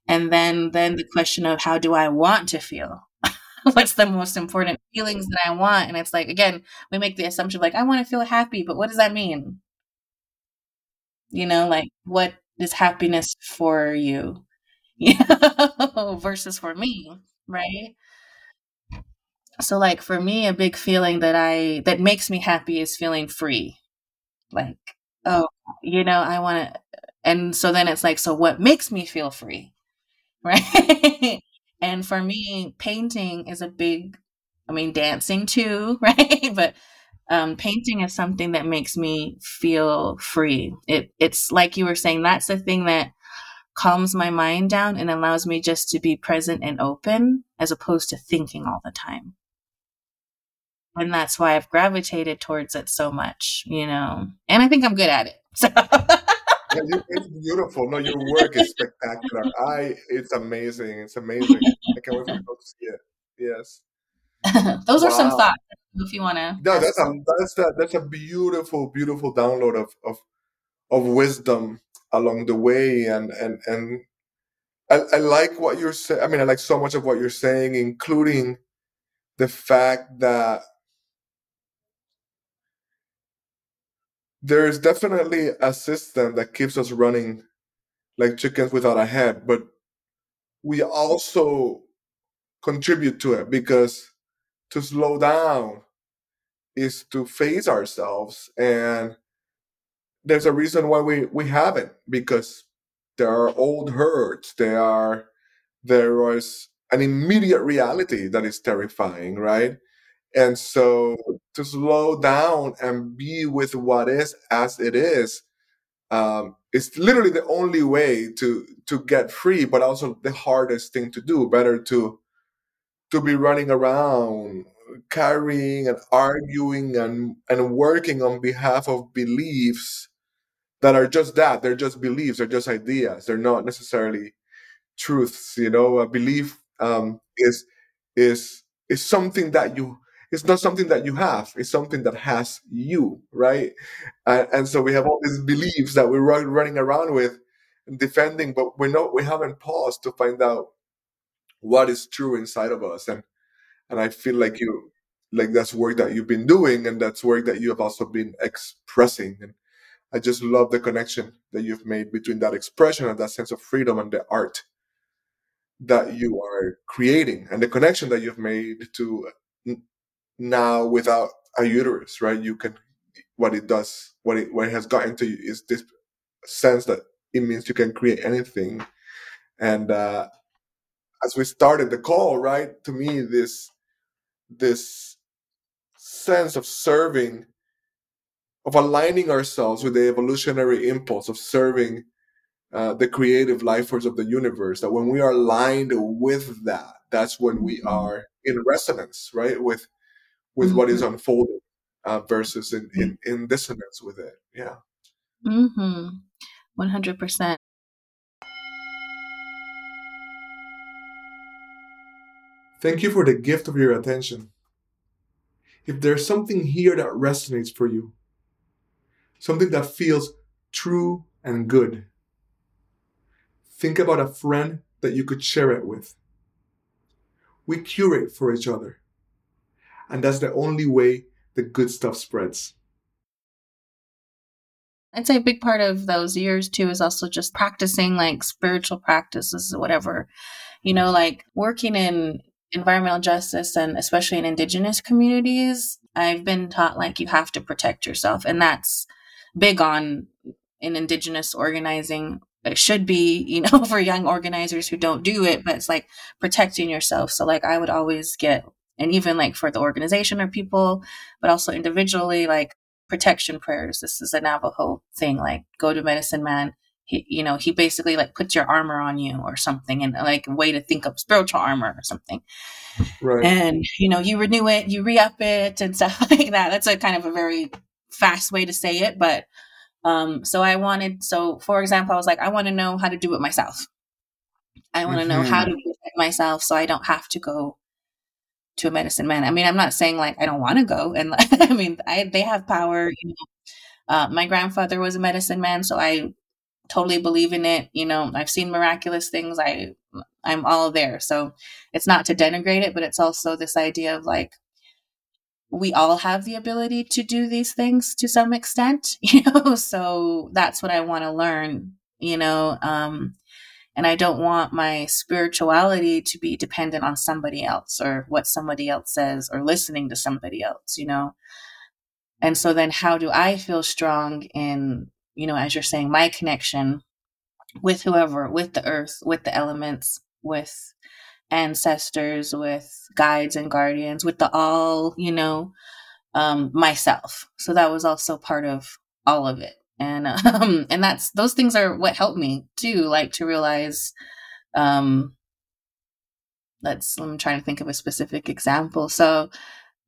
Speaker 2: and then then the question of how do I want to feel. What's the most important feelings that I want? And it's like, again, we make the assumption like, I want to feel happy, but what does that mean? You know, like what is happiness for you? Versus for me, right? So like for me a big feeling that I that makes me happy is feeling free. Like, oh, you know, I want to and so then it's like so what makes me feel free? Right? and for me painting is a big I mean dancing too, right? But um, painting is something that makes me feel free. It, it's like you were saying, that's the thing that calms my mind down and allows me just to be present and open as opposed to thinking all the time. And that's why I've gravitated towards it so much, you know. And I think I'm good at it. So.
Speaker 1: yeah, it's beautiful. No, your work is spectacular. I, it's amazing. It's amazing. I can't wait for people to see it. Yes.
Speaker 2: Those wow. are some thoughts if you want to.
Speaker 1: No, that's a that's a that's a beautiful, beautiful download of of of wisdom along the way, and and and I, I like what you're saying. I mean, I like so much of what you're saying, including the fact that there is definitely a system that keeps us running like chickens without a head, but we also contribute to it because to slow down is to face ourselves and there's a reason why we we haven't because there are old hurts there are there was an immediate reality that is terrifying right and so to slow down and be with what is as it is um, it's literally the only way to to get free but also the hardest thing to do better to to be running around carrying and arguing and and working on behalf of beliefs that are just that they're just beliefs they're just ideas they're not necessarily truths you know? A belief um, is is is something that you it's not something that you have it's something that has you right? And, and so we have all these beliefs that we're run, running around with and defending but we're not we haven't paused to find out what is true inside of us. And and i feel like you like that's work that you've been doing and that's work that you have also been expressing. And i just love the connection that you've made between that expression and that sense of freedom and the art that you are creating and the connection that you've made to now without a uterus right you can what it does what it what it has gotten to you is this sense that it means you can create anything and uh as we started the call right to me this this sense of serving, of aligning ourselves with the evolutionary impulse of serving uh, the creative life force of the universe. That when we are aligned with that, that's when we are in resonance, right, with with mm-hmm. what is unfolding uh, versus in, in, in dissonance with it. Yeah.
Speaker 2: Mm-hmm. 100%.
Speaker 1: Thank you for the gift of your attention. If there's something here that resonates for you, something that feels true and good, think about a friend that you could share it with. We curate for each other. And that's the only way the good stuff spreads.
Speaker 2: I'd say a big part of those years too is also just practicing like spiritual practices or whatever. You know, like working in environmental justice and especially in indigenous communities, I've been taught like you have to protect yourself. And that's big on in indigenous organizing. It should be, you know, for young organizers who don't do it, but it's like protecting yourself. So like I would always get and even like for the organization or people, but also individually, like protection prayers. This is a Navajo thing, like go to medicine man. He, you know, he basically like puts your armor on you or something and like a way to think of spiritual armor or something. Right. And, you know, you renew it, you re-up it and stuff like that. That's a kind of a very fast way to say it. But, um, so I wanted, so for example, I was like, I want to know how to do it myself. I want to mm-hmm. know how to do it myself so I don't have to go to a medicine man. I mean, I'm not saying like I don't want to go, and I mean, I they have power. You know, uh, my grandfather was a medicine man, so I totally believe in it. You know, I've seen miraculous things. I I'm all there. So it's not to denigrate it, but it's also this idea of like we all have the ability to do these things to some extent, you know. So that's what I want to learn, you know. Um, and I don't want my spirituality to be dependent on somebody else or what somebody else says or listening to somebody else, you know? And so then how do I feel strong in, you know, as you're saying, my connection with whoever, with the earth, with the elements, with ancestors, with guides and guardians, with the all, you know, um, myself. So that was also part of all of it and um and that's those things are what helped me too like to realize um let's i'm trying to think of a specific example. So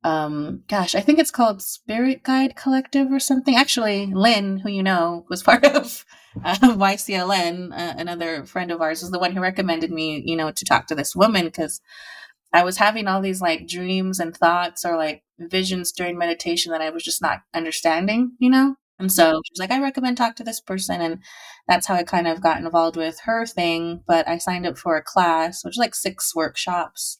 Speaker 2: um gosh i think it's called spirit guide collective or something. Actually lynn who you know was part of uh, ycln uh, another friend of ours was the one who recommended me you know to talk to this woman because i was having all these like dreams and thoughts or like visions during meditation that i was just not understanding you know and so she was like, I recommend talk to this person. And that's how I kind of got involved with her thing. But I signed up for a class, which is like six workshops.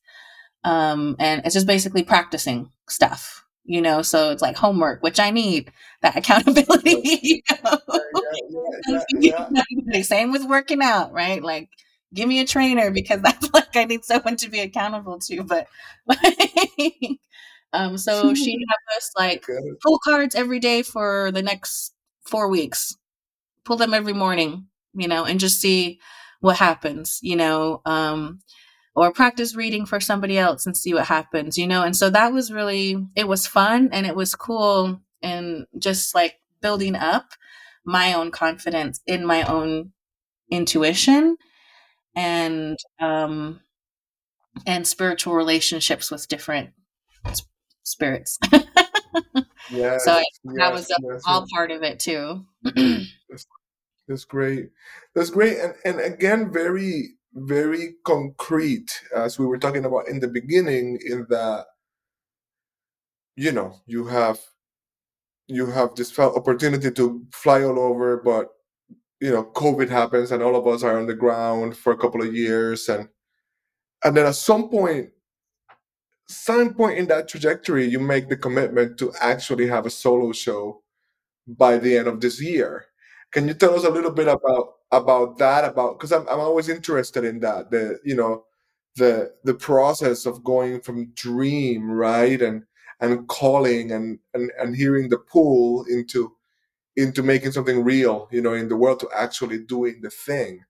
Speaker 2: Um, and it's just basically practicing stuff, you know, so it's like homework, which I need that accountability. you know? yeah, yeah, yeah, Same with working out, right? Like, give me a trainer because that's like I need someone to be accountable to. But Um, so she had us like pull cards every day for the next four weeks. Pull them every morning, you know, and just see what happens, you know, um, or practice reading for somebody else and see what happens, you know. And so that was really, it was fun and it was cool and just like building up my own confidence in my own intuition and um and spiritual relationships with different spirits. yeah. So I, yes, that was a, yes, all yes. part of it too.
Speaker 1: that's, that's, great. That's great. And, and again, very, very concrete, as we were talking about in the beginning, in that, you know, you have you have this opportunity to fly all over, but you know, COVID happens and all of us are on the ground for a couple of years and and then at some point some point in that trajectory, you make the commitment to actually have a solo show by the end of this year. Can you tell us a little bit about about that? About because I'm I'm always interested in that. The you know the the process of going from dream right and and calling and and and hearing the pull into into making something real you know in the world to actually doing the thing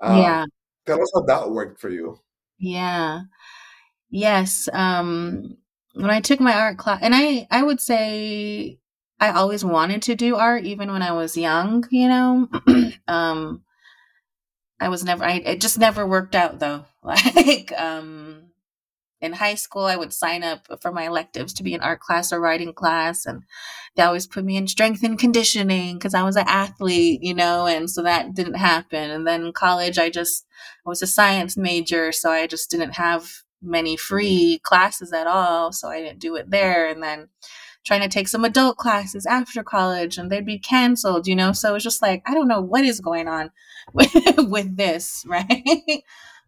Speaker 1: um, yeah tell us how that worked for you
Speaker 2: yeah Yes. Um, when I took my art class, and I, I would say I always wanted to do art, even when I was young. You know, um, I was never. I it just never worked out though. Like, um, in high school, I would sign up for my electives to be in art class or writing class, and they always put me in strength and conditioning because I was an athlete, you know, and so that didn't happen. And then in college, I just I was a science major, so I just didn't have many free classes at all, so I didn't do it there. And then trying to take some adult classes after college and they'd be canceled, you know? So it's just like, I don't know what is going on with, with this, right?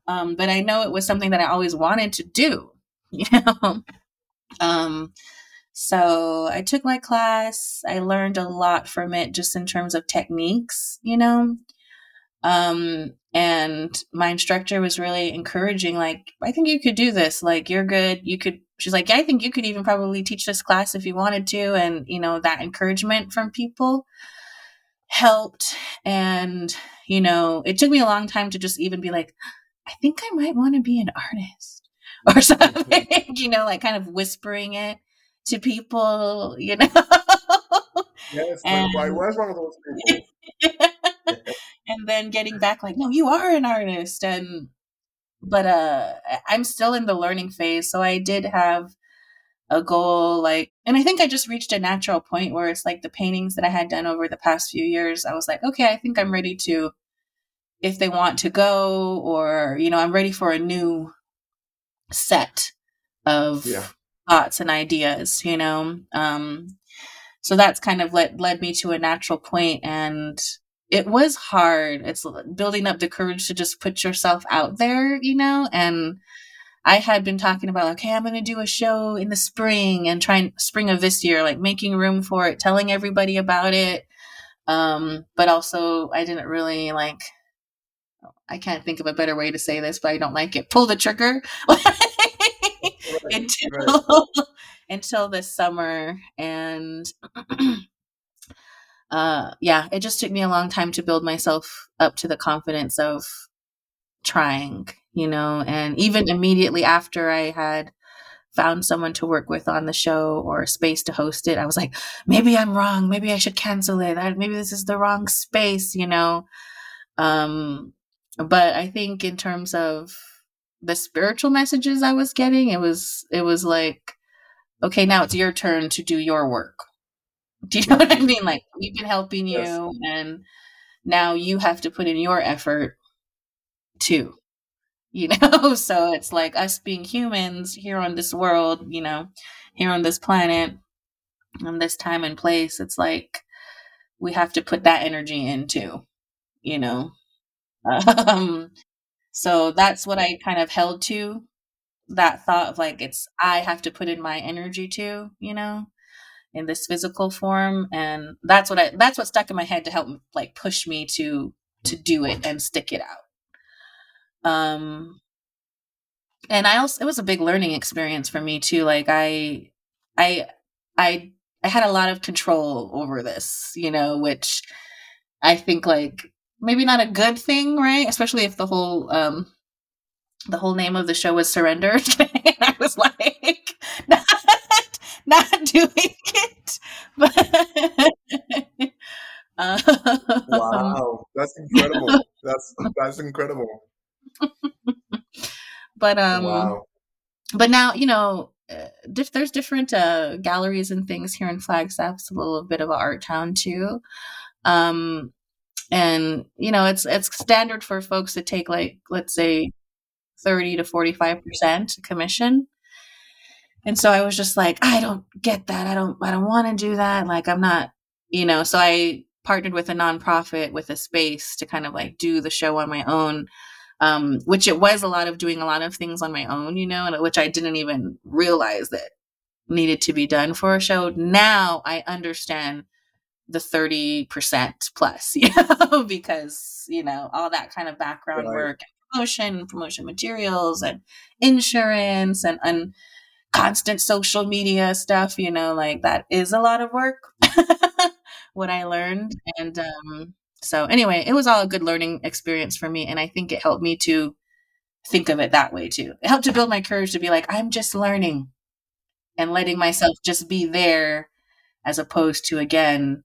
Speaker 2: Um, but I know it was something that I always wanted to do, you know? Um, so I took my class. I learned a lot from it just in terms of techniques, you know? Um, and my instructor was really encouraging, like, I think you could do this. Like, you're good. You could, she's like, yeah, I think you could even probably teach this class if you wanted to. And, you know, that encouragement from people helped. And, you know, it took me a long time to just even be like, I think I might want to be an artist or something, you know, like kind of whispering it to people, you know.
Speaker 1: Yes, and, I was one of those
Speaker 2: people. and then getting back like, no, you are an artist. And but uh I'm still in the learning phase. So I did have a goal like and I think I just reached a natural point where it's like the paintings that I had done over the past few years, I was like, okay, I think I'm ready to if they want to go or you know, I'm ready for a new set of yeah. thoughts and ideas, you know. Um so that's kind of led led me to a natural point and it was hard. It's building up the courage to just put yourself out there, you know, and I had been talking about okay, I'm going to do a show in the spring and trying spring of this year, like making room for it, telling everybody about it. Um, but also I didn't really like, I can't think of a better way to say this, but I don't like it. Pull the trigger until, right. until this summer. And uh, yeah, it just took me a long time to build myself up to the confidence of trying, you know, and even immediately after I had found someone to work with on the show or space to host it, I was like, maybe I'm wrong. Maybe I should cancel it. maybe this is the wrong space, you know. Um, but I think in terms of the spiritual messages I was getting, it was it was like, okay, now it's your turn to do your work do you know what I mean? Like we've been helping you yes. and now you have to put in your effort too. You know, so it's like us being humans here on this world, you know, here on this planet, on this time and place, it's like we have to put that energy into, you know. Um so that's what I kind of held to that thought of like it's I have to put in my energy to, you know in this physical form and that's what i that's what stuck in my head to help like push me to to do it and stick it out. Um and i also it was a big learning experience for me too like i i i i had a lot of control over this you know which i think like maybe not a good thing right? Especially if the whole um the whole name of the show was surrendered i was like not not doing it. But
Speaker 1: um, wow, that's incredible. That's that's incredible.
Speaker 2: but um, wow. But now you know, uh, diff- there's different uh, galleries and things here in Flagstaff. It's a little bit of an art town too. Um, and you know, it's it's standard for folks to take like let's say thirty to forty five percent commission and so I was just like, I don't get that. I don't I don't want to do that. Like I'm not, you know, so I partnered with a nonprofit with a space to kind of like do the show on my own. Um, which it was a lot of doing a lot of things on my own, you know, and which I didn't even realize that needed to be done for a show. Now I understand the 30% plus, you know, because, you know, all that kind of background right. work and promotion, promotion materials and insurance and, and constant social media stuff, you know, like that is a lot of work. what I learned. And um, so, anyway, it was all a good learning experience for me. And I think it helped me to think of it that way too. It helped to build my courage to be like, I'm just learning and letting myself just be there as opposed to, again,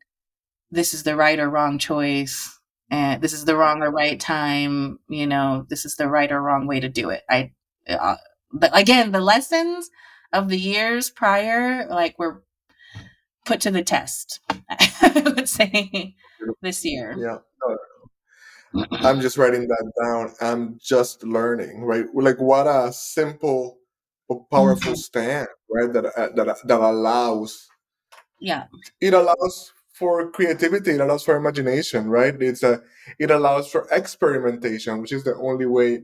Speaker 2: this is the right or wrong choice. And this is the wrong or right time. You know, this is the right or wrong way to do it. I, uh, but again, the lessons of the years prior, like were put to the test. I would say this year.
Speaker 1: Yeah. I'm just writing that down. I'm just learning, right? Like what a simple powerful
Speaker 2: Mhm.
Speaker 1: stand, right? That uh, that that allows
Speaker 2: Yeah.
Speaker 1: it allows for creativity. It allows for imagination, right? It's a it allows for experimentation, which is the only way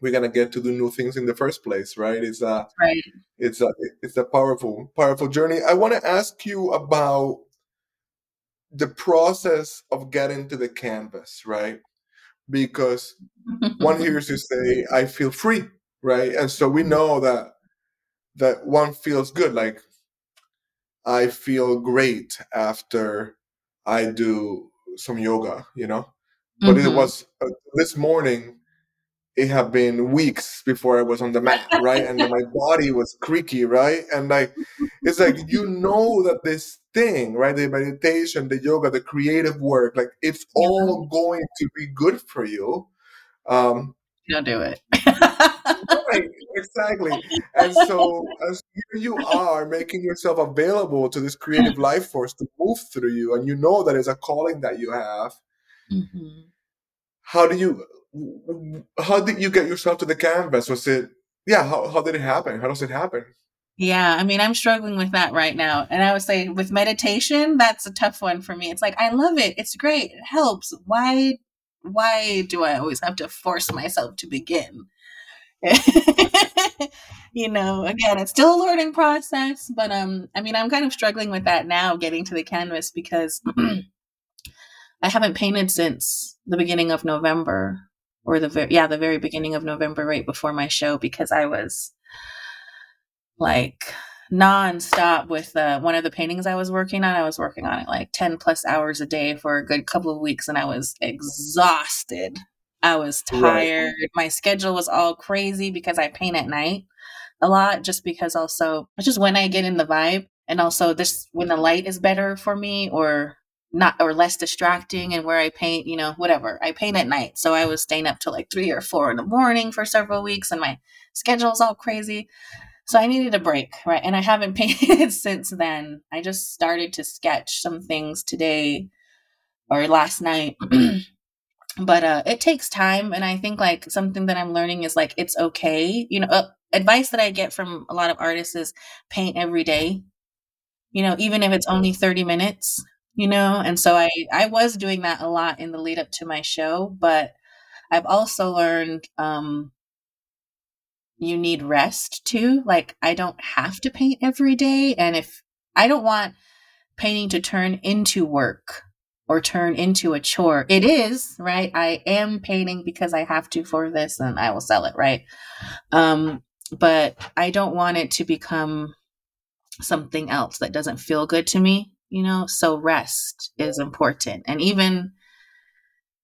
Speaker 1: we're gonna get to do new things in the first place, right? It's a
Speaker 2: Right.
Speaker 1: it's a it's a powerful powerful journey. I want to ask you about the process of getting to the canvas, right? Because one hears you say, "I feel free," right? And so we know that that one feels good, like I feel great after I do some yoga, you know. But it
Speaker 2: Mhm.
Speaker 1: was uh, this morning. It had been weeks before I was on the mat, right? And my body was creaky, right? And like, it's like you know that this thing, right? The meditation, the yoga, the creative work, like it's all going to be good for you. Um,
Speaker 2: Don't do it.
Speaker 1: right, exactly. And so, as here you are making yourself available to this creative life force to move through you, and you know that it's a calling that you have.
Speaker 2: Mhm.
Speaker 1: How do you, how did you get yourself to the canvas? Was it, yeah? How how did it happen? How does it happen?
Speaker 2: Yeah, I mean, I'm struggling with that right now. And I would say with meditation, that's a tough one for me. It's like I love it. It's great. It helps. Why why do I always have to force myself to begin? you know, again, it's still a learning process, but um I mean, I'm kind of struggling with that now getting to the canvas because I haven't painted since the beginning of November or the very yeah, the very beginning of November right before my show because I was like nonstop with uh, one of the paintings I was working on. I was working on it like 10 plus hours a day for a good couple of weeks and I was exhausted. I was
Speaker 1: Right.
Speaker 2: tired. My schedule was all crazy because I paint at night a lot just because also it's just when I get in the vibe and also this when the light is better for me or not or less distracting and where I paint, you know, whatever. I paint at night. So I was staying up till like 3 or 4 in the morning for several weeks and my schedule's all crazy. So I needed a break, right? And I haven't painted since then. I just started to sketch some things today or last night. but uh it takes time and I think like something that I'm learning is like it's okay. You know, uh, advice that I get from a lot of artists is paint every day. You know, even if it's only 30 minutes, you know? And so I I was doing that a lot in the lead up to my show, but I've also learned um you need rest too. Like I don't have to paint every day and if I don't want painting to turn into work or turn into a chore. It is, right? I am painting because I have to for this and I will sell it, right? Um but I don't want it to become something else that doesn't feel good to me, you know? So rest is important. And even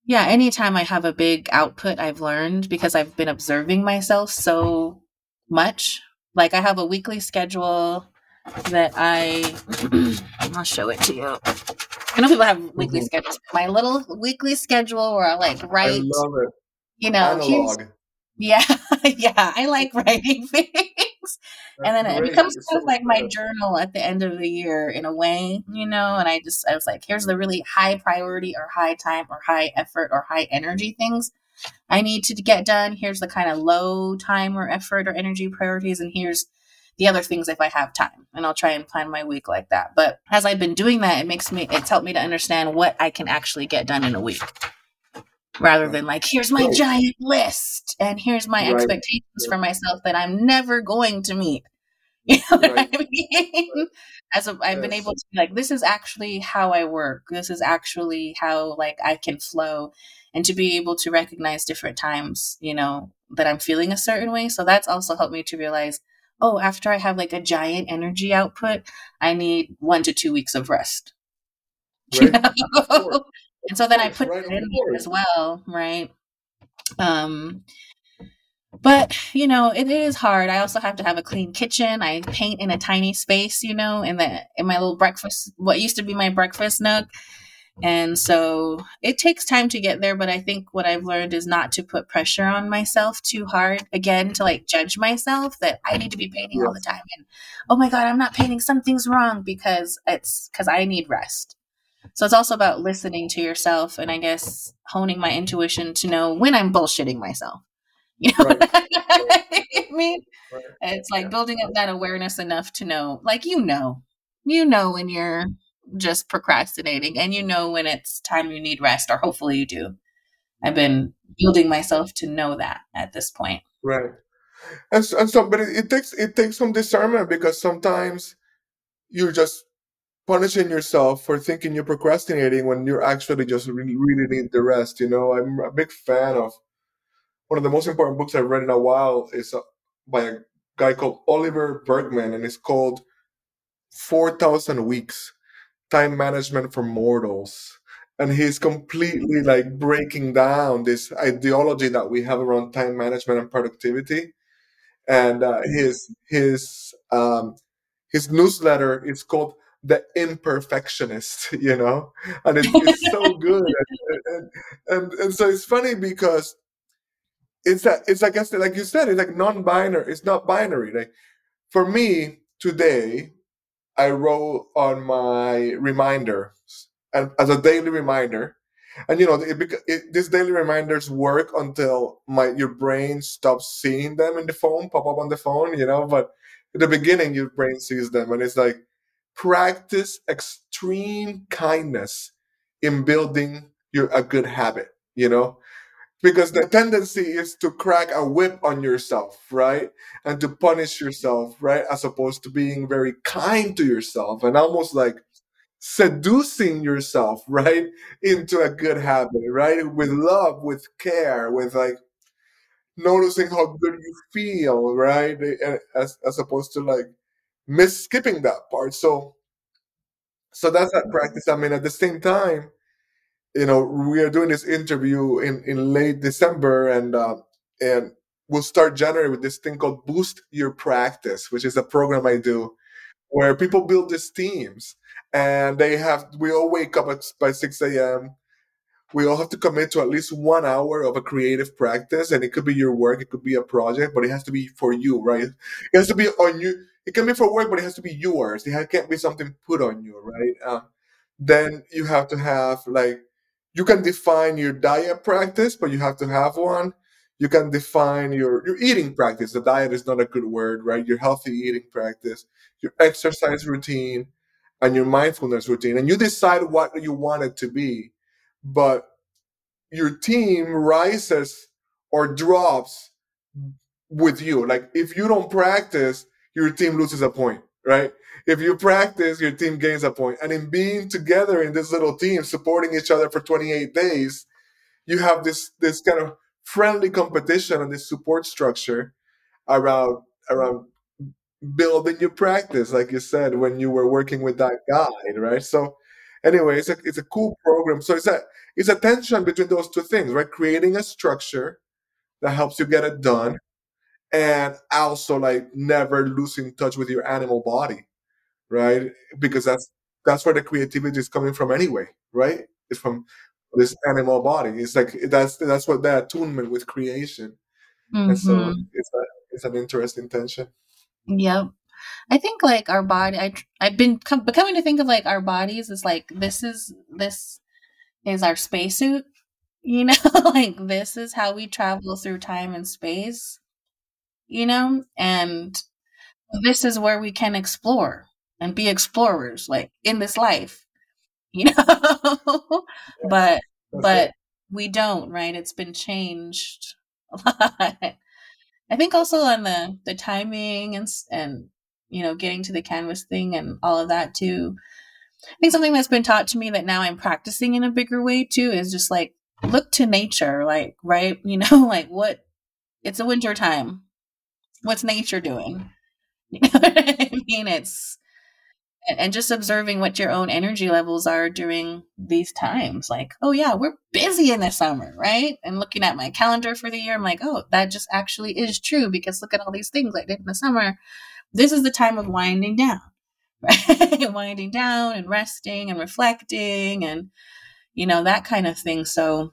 Speaker 2: yeah, anytime I have a big output, I've learned because I've been observing myself so much. Like I have a weekly schedule that I I'll show it to you. I know people have weekly
Speaker 1: Mhm.
Speaker 2: schedules. My little weekly schedule where I like
Speaker 1: I
Speaker 2: write,
Speaker 1: love it.
Speaker 2: you know, yeah, yeah, I like writing things. And then
Speaker 1: That's
Speaker 2: it
Speaker 1: great.
Speaker 2: becomes
Speaker 1: It's
Speaker 2: kind
Speaker 1: so
Speaker 2: of like my journal at the end of the year in a way, you know, and I just I was like, here's the really high priority or high time or high effort or high energy things I need to get done. Here's the kind of low time or effort or energy priorities and here's the other things if I have time. And I'll try and plan my week like that. But as I've been doing that, it makes me it's helped me to understand what I can actually get done in a week rather than like here's my giant list and here's my
Speaker 1: Right.
Speaker 2: expectations for myself that I'm never going to meet. You know what
Speaker 1: Right.
Speaker 2: I mean? As a, I've been able to like, this is actually how I work. This is actually how like I can flow, and to be able to recognize different times, you know, that I'm feeling a certain way. So that's also helped me to realize, oh, after I have like a giant energy output, I need one to two weeks of rest.
Speaker 1: Right.
Speaker 2: Know? and so then I put
Speaker 1: right,
Speaker 2: that in there as well, right? Um, but you know it is hard i also have to have a clean kitchen i paint in a tiny space you know in the in my little breakfast what used to be my breakfast nook Mm. and so it takes time to get there but i think what i've learned is not to put pressure on myself too hard again to like judge myself that i need to be painting all the time and oh my god i'm not painting something's wrong because it's because i need rest so it's also about listening to yourself and i guess honing my intuition to know when i'm bullshitting myself You know
Speaker 1: Right.
Speaker 2: what I mean?
Speaker 1: Right.
Speaker 2: It's like
Speaker 1: Yeah.
Speaker 2: building up that awareness enough to know, like you know, you know when you're just procrastinating, and you know when it's time you need rest, or hopefully you do. I've been building myself to know that at this point.
Speaker 1: Right. And so, and so but it, it takes it takes some discernment because sometimes you're just punishing yourself for thinking you're procrastinating when you're actually just really, really need the rest. You know, I'm a big fan of one of the most important books I've read in a while is uh, by a guy called Oliver Burkeman, and it's called 4,000 Weeks Time Management for Mortals. And he's completely like breaking down this ideology that we have around time management and productivity. And uh, his his um, his newsletter is called The Imperfectionist, you know, and it's, it's so good. And, and, and, and so it's funny because it's that it's like I said, like you said, it's like non-binary. It's not binary. Like for me today, I wrote on my reminder and as a daily reminder, and you know, it, it, these daily reminders work until my your brain stops seeing them in the phone, pop up on the phone, you know. But at the beginning, your brain sees them, and it's like practice extreme kindness in building your a good habit, you know because the tendency is to crack a whip on yourself, right? And to punish yourself, right? As opposed to being very kind to yourself and almost like seducing yourself, right? Into a good habit, right? With love, with care, with like noticing how good you feel, right? As, as opposed to like miss skipping that part. So, so that's that practice. I mean, at the same time, you know we are doing this interview in in late december and uh, and we'll start january with this thing called boost your practice which is a program i do where people build these teams and they have we all wake up at, by 6 a.m we all have to commit to at least one hour of a creative practice and it could be your work it could be a project but it has to be for you right? It has to be on you it can be for work but it has to be yours. It can't be something put on you right? Uh, then you have to have like you can define your diet practice but you have to have one. You can define your your eating practice. The diet is not a good word right? Your healthy eating practice your exercise routine and your mindfulness routine. And you decide what you want it to be. But your team rises or drops with you. Like if you don't practice, your team loses a point, right? If you practice, your team gains a point. And in being together in this little team, supporting each other for 28 days, you have this this kind of friendly competition and this support structure around around building your practice, like you said, when you were working with that guide, right? So anyway, it's a it's a cool program. So it's a it's a tension between those two things, right? Creating a structure that helps you get it done and also like never losing touch with your animal body, right? Because that's that's where the creativity is coming from anyway, right? It's from this animal body. It's like that's that's what that attunement with creation, and so
Speaker 2: hmm
Speaker 1: it's a it's an interesting tension.
Speaker 2: Yep. I think like our body. I I've been com- becoming to think of like our bodies as like this is this is our spacesuit. You know, like this is how we travel through time and space. You know, and this is where we can explore and be explorers, like in this life. You know,
Speaker 1: Yeah,
Speaker 2: but
Speaker 1: it.
Speaker 2: but we don't. Right? It's been changed a lot. I think also on the the timing and and you know getting to the canvas thing and all of that too. I think something that's been taught to me that now I'm practicing in a bigger way too is just like look to nature, like right, you know, like what it's a winter time. What's nature doing? You know what I mean? It's and, just observing what your own energy levels are during these times. Like, oh yeah, we're busy in the summer, right? And looking at my calendar for the year, I'm like, oh, that just actually is true because look at all these things I did in the summer. This is the time of winding down, right? winding down and resting and reflecting and you know that kind of thing. So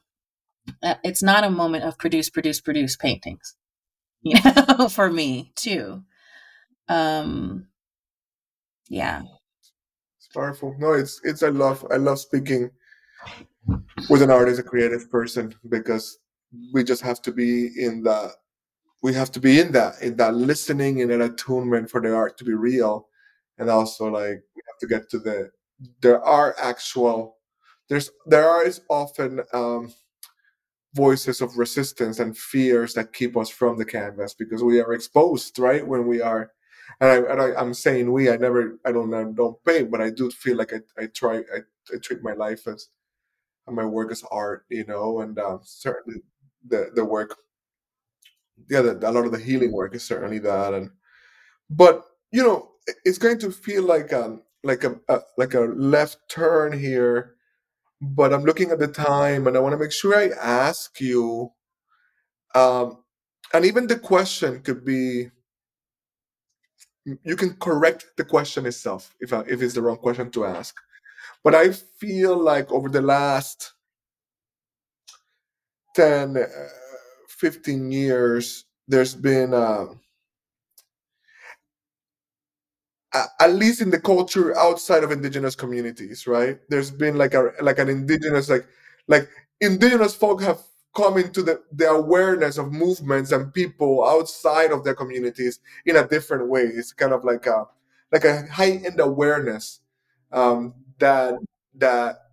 Speaker 2: uh, it's not a moment of produce, produce, produce paintings, you know, for me too. Um, yeah.
Speaker 1: Powerful. No, it's it's I love I love speaking with an artist, a creative person, because we just have to be in that. we have to be in that in that listening and an attunement for the art to be real and also like we have to get to the there are actual there's there are is often um voices of resistance and fears that keep us from the canvas because we are exposed right when we are and, I, and I, i'm saying we i never i don't I don't paint but i do feel like i, I try I, I treat my life as and my work as art you know and um, certainly the the work yeah the, a lot of the healing work is certainly that and but you know it's going to feel like um like a, a like a left turn here but i'm looking at the time and i want to make sure i ask you um and even the question could be you can correct the question itself if if it's the wrong question to ask. But i feel like over the last 10 uh, 15 years there's been uh, at least in the culture outside of indigenous communities right? There's been like a like an indigenous like like indigenous folk have come into the, the awareness of movements and people outside of their communities in a different way. It's kind of like a like a heightened awareness um that that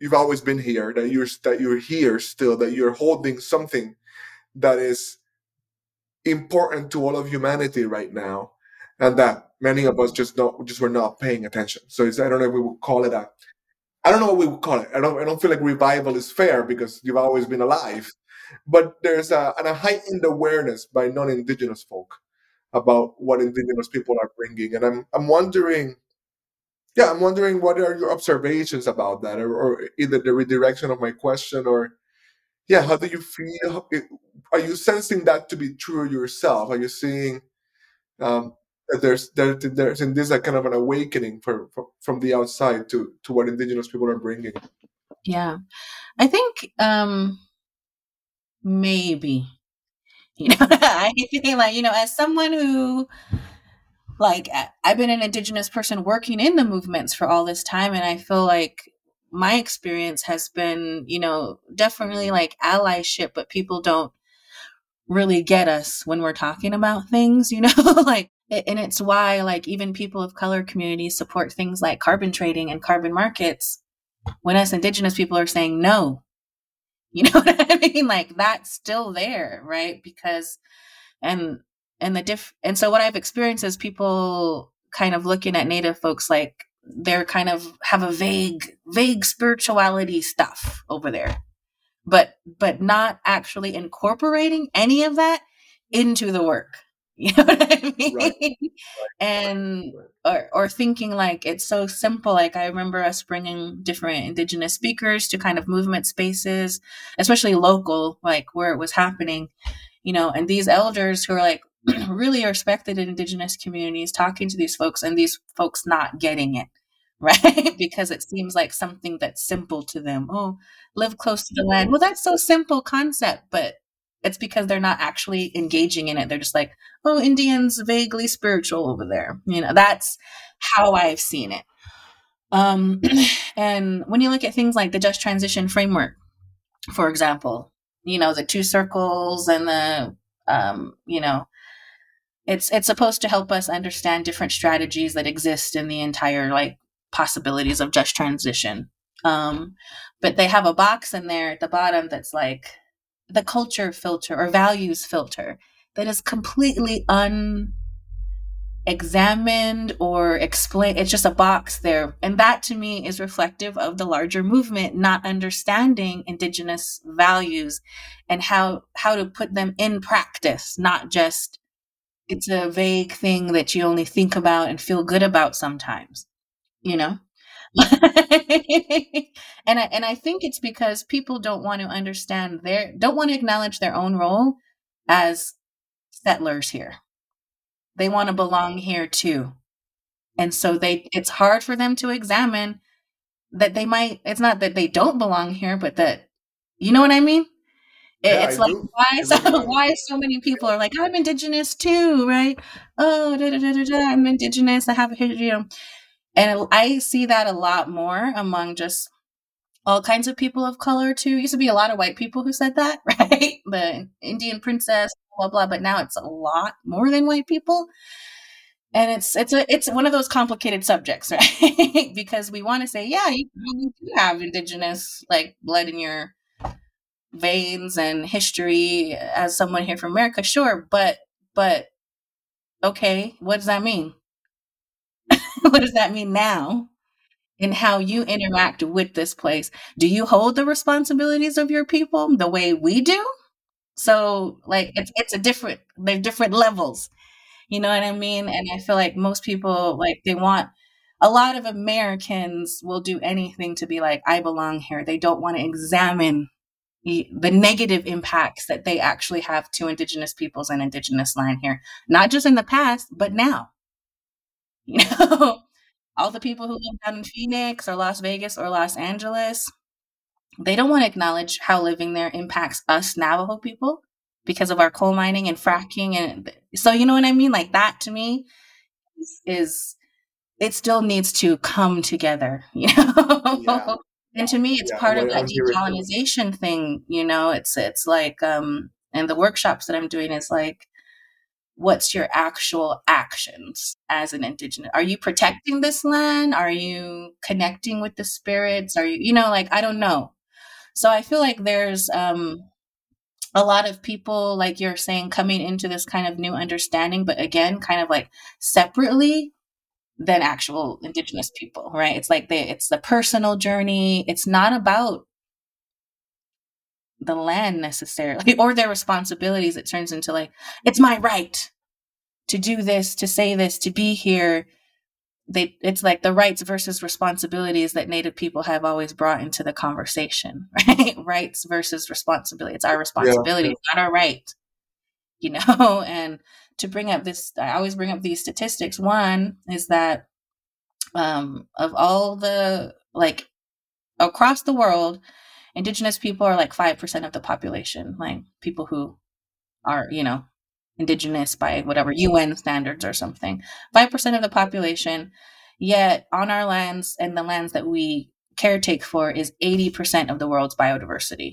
Speaker 1: you've always been here that you're that you're here still that you're holding something that is important to all of humanity right now and that many of us just don't just were not paying attention. So i don't know if we would call it a i don't know what we would call it. I don't i don't feel like revival is fair because you've always been alive. But there's a, an- a heightened awareness by non-indigenous folk about what indigenous people are bringing. And i'm i'm wondering yeah i'm wondering what are your observations about that or, or either the redirection of my question or yeah how do you feel? Are you sensing that to be true yourself? Are you seeing um, there's there, there's in this like kind of an awakening for, for from the outside to to what indigenous people are bringing.
Speaker 2: Yeah. I think um maybe you know I feel like you know as someone who like I've been an indigenous person working in the movements for all this time and I feel like my experience has been, you know, definitely like allyship, but people don't really get us when we're talking about things, you know, like and it's why like even people of color communities support things like carbon trading and carbon markets when us indigenous people are saying no. You know what I mean? Like that's still there, right? Because and and the diff and so what I've experienced is people kind of looking at native folks like they're kind of have a vague vague spirituality stuff over there but but not actually incorporating any of that into the work you know what i mean?
Speaker 1: Right.
Speaker 2: and
Speaker 1: Right.
Speaker 2: or, or thinking like it's so simple like i remember us bringing different indigenous speakers to kind of movement spaces especially local like where it was happening you know and these elders who are like really respected in indigenous communities talking to these folks and these folks not getting it right? Because it seems like something that's simple to them. Oh live close to the land. Well that's so simple concept but it's because they're not actually engaging in it. They're just like oh indians vaguely spiritual over there. You know that's how i've seen it. Um and when you look at things like the just transition framework for example you know the two circles and the um you know it's it's supposed to help us understand different strategies that exist in the entire like possibilities of just transition. Um but they have a box in there at the bottom that's like the culture filter or values filter that is completely unexamined or explained it's just a box there. And that to me is reflective of the larger movement not understanding indigenous values and how how to put them in practice not just it's a vague thing that you only think about and feel good about sometimes you know and I, and I think it's because people don't want to understand their don't want to acknowledge their own role as settlers here. They want to belong here too. And so they it's hard for them to examine that they might it's not that they don't belong here but that you know what I mean? It,
Speaker 1: Yeah,
Speaker 2: it's
Speaker 1: I
Speaker 2: like
Speaker 1: do.
Speaker 2: why why so many people are like I'm indigenous too, right? Oh, da, da, da, da, da, I'm indigenous. I have a history. You know, and I see that a lot more among just all kinds of people of color too. It used to be a lot of white people who said that, right? The Indian princess, blah blah. But now it's a lot more than white people, and it's it's a it's one of those complicated subjects, right? because we want to say, yeah, you, you do have indigenous like blood in your veins and history uh, as someone here from America, sure, but but okay, what does that mean? what does that mean now? In how you interact with this place. Do you hold the responsibilities of your people the way we do? So like it's it's a different they're different levels. You know what I mean? And I feel like most people like they want a lot of Americans will do anything to be like I belong here. They don't want to examine the, the negative impacts that they actually have to indigenous peoples and indigenous land here. Not just in the past, but now. You know, all the people who live down in Phoenix or Las Vegas or Los Angeles, they don't want to acknowledge how living there impacts us Navajo people because of our coal mining and fracking and so you know what I mean? Like that to me is, is it still needs to come together, you know. Yeah. and to me it's yeah, part of that decolonization thing, you know. It's it's like um and the workshops that I'm doing is like what's your actual actions as an indigenous? Are you protecting this land? Are you connecting with the spirits? Are you you know like i don't know. So i feel like there's um a lot of people like you're saying coming into this kind of new understanding but again kind of like separately than actual indigenous people right? It's like they it's the personal journey. It's not about the land necessarily or their responsibilities it turns into like it's my right to do this to say this to be here. They it's like the rights versus responsibilities that native people have always brought into the conversation right? Rights versus responsibility. It's our responsibility yeah. not our right you know? And to bring up this i always bring up these statistics. One is that um of all the like across the world indigenous people are like 5% of the population like people who are you know indigenous by whatever un standards or something. 5% of the population yet on our lands and the lands that we caretake for is 80% of the world's biodiversity.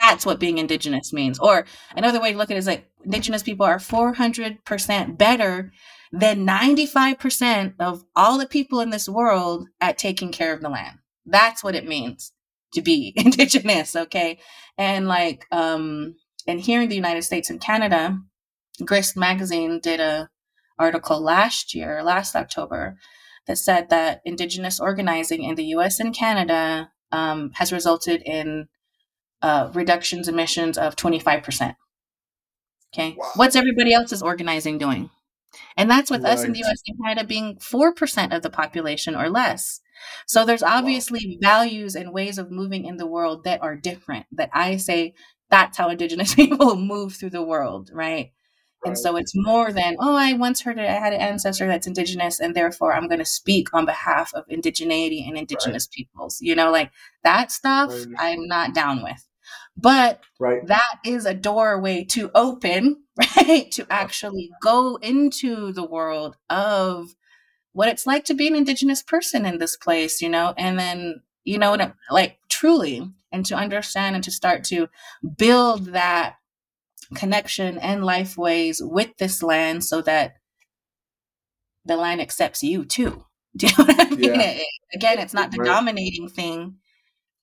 Speaker 2: That's what being indigenous means. Or another way to look at it is like indigenous people are 400% better than 95% of all the people in this world at taking care of the land. That's what it means to be indigenous okay and like um and here in the united states and canada grist magazine did a article last year last october that said that indigenous organizing in the us and canada um, has resulted in uh, reductions emissions of 25% okay wow. what's everybody else's organizing doing and that's with right. us in the us and canada being 4% of the population or less so there's obviously wow. values and ways of moving in the world that are different that I say that's how indigenous people move through the world, right? And so it's more than, oh, I once heard it, I had an ancestor that's indigenous, and therefore I'm going to speak on behalf of indigeneity and indigenous right. peoples. You know, like that stuff right. I'm not down with. But that is a doorway to open, right? To actually go into the world of what it's like to be an indigenous person in this place, you know, and then, you know, like truly, and to understand and to start to build that connection and life ways with this land so that the land accepts you too. Do you know what I mean? Yeah. Again, it's not the right. dominating thing.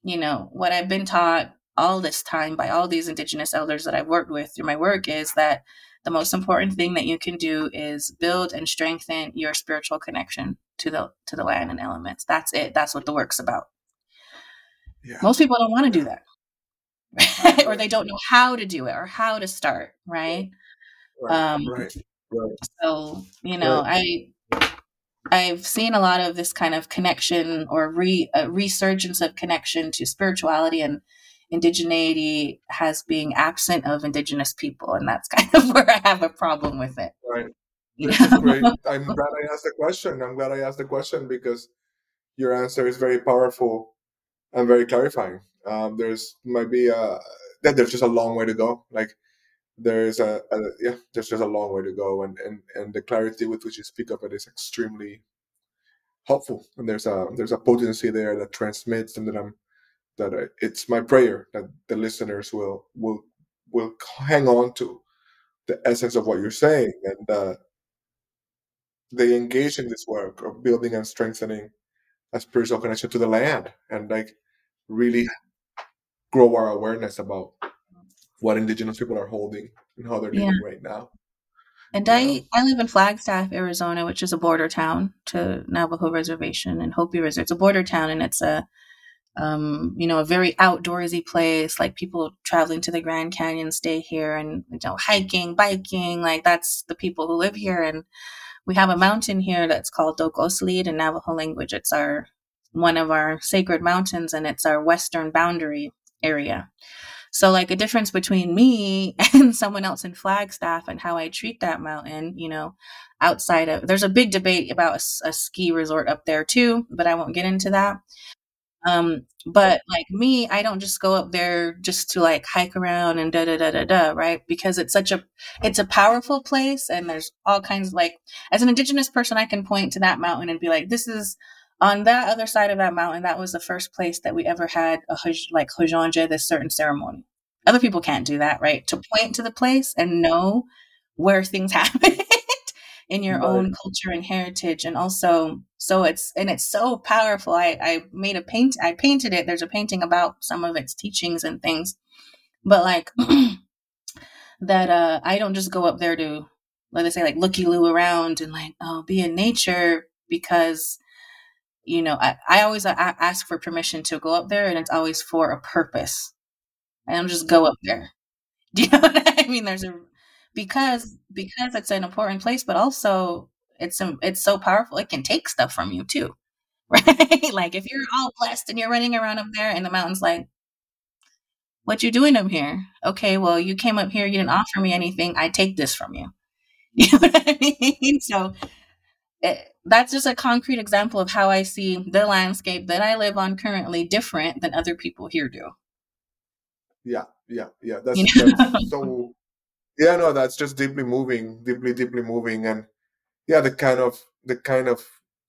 Speaker 2: You know, what I've been taught all this time by all these indigenous elders that I've worked with through my work is that the most important thing that you can do is build and strengthen your spiritual connection to the to the land and elements that's it that's what the work's about yeah. most people don't want to do that or they don't know how to do it or how to start right, right. um right. right. so you know right. i I've seen a lot of this kind of connection or re, resurgence of connection to spirituality and indigeneity has being absent of indigenous people, and that's kind of where I have a problem with it.
Speaker 1: Right. This is great. I'm glad I asked the question. I'm glad I asked the question because your answer is very powerful and very clarifying. Um, there's might be a that there's just a long way to go. Like there's a, a, yeah, there's just a long way to go, and and and the clarity with which you speak of it is extremely helpful and there's a there's a potency there that transmits and that i'm that I, it's my prayer that the listeners will will will hang on to the essence of what you're saying and uh, they engage in this work of building and strengthening a spiritual connection to the land and like really grow our awareness about what indigenous people are holding and how they're
Speaker 2: Yeah.
Speaker 1: living right now
Speaker 2: And
Speaker 1: Yeah.
Speaker 2: I, I live in Flagstaff, Arizona, which is a border town to Navajo Reservation and Hopi Reservation. It's a border town, and it's a, um, you know, a very outdoorsy place. Like people traveling to the Grand Canyon stay here, and you know, hiking, biking. Like that's the people who live here. And we have a mountain here that's called Dokoslid in Navajo language. It's our one of our sacred mountains, and it's our western boundary area. So, like a difference between me and someone else in Flagstaff and how I treat that mountain, you know, outside of there's a big debate about a ski resort up there too, but I won't get into that. Um, but like me, I don't just go up there just to like hike around and da da da da da, right? Because it's such a it's a powerful place, and there's all kinds of like as an indigenous person, I can point to that mountain and be like, this is on that other side of that mountain. That was the first place that we ever had a like hojanje, this certain ceremony. Other people can't do that, right? To point to the place and know where things happened in your
Speaker 1: Right.
Speaker 2: own culture and heritage and also so it's and it's so powerful. I i made a paint i painted it. There's a painting about some of its teachings and things. But like that uh i don't just go up there to let us say like looky loo around and like oh be in nature because you know i, I always a ask for permission to go up there and it's always for a purpose. I don't just go up there. Do you know what i mean? There's a because because it's an important place but also it's it's so powerful it can take stuff from you too right? Like if you're all blessed and you're running around up there and the mountain's like what you doing up here? Okay well you came up here you didn't offer me anything i take this from you. You know what i mean? So it, that's just a concrete example of how i see the landscape that i live on currently different than other people here do.
Speaker 1: Yeah yeah yeah that's
Speaker 2: you know?
Speaker 1: that's so yeah no that's just deeply moving deeply deeply moving and yeah the kind of the kind of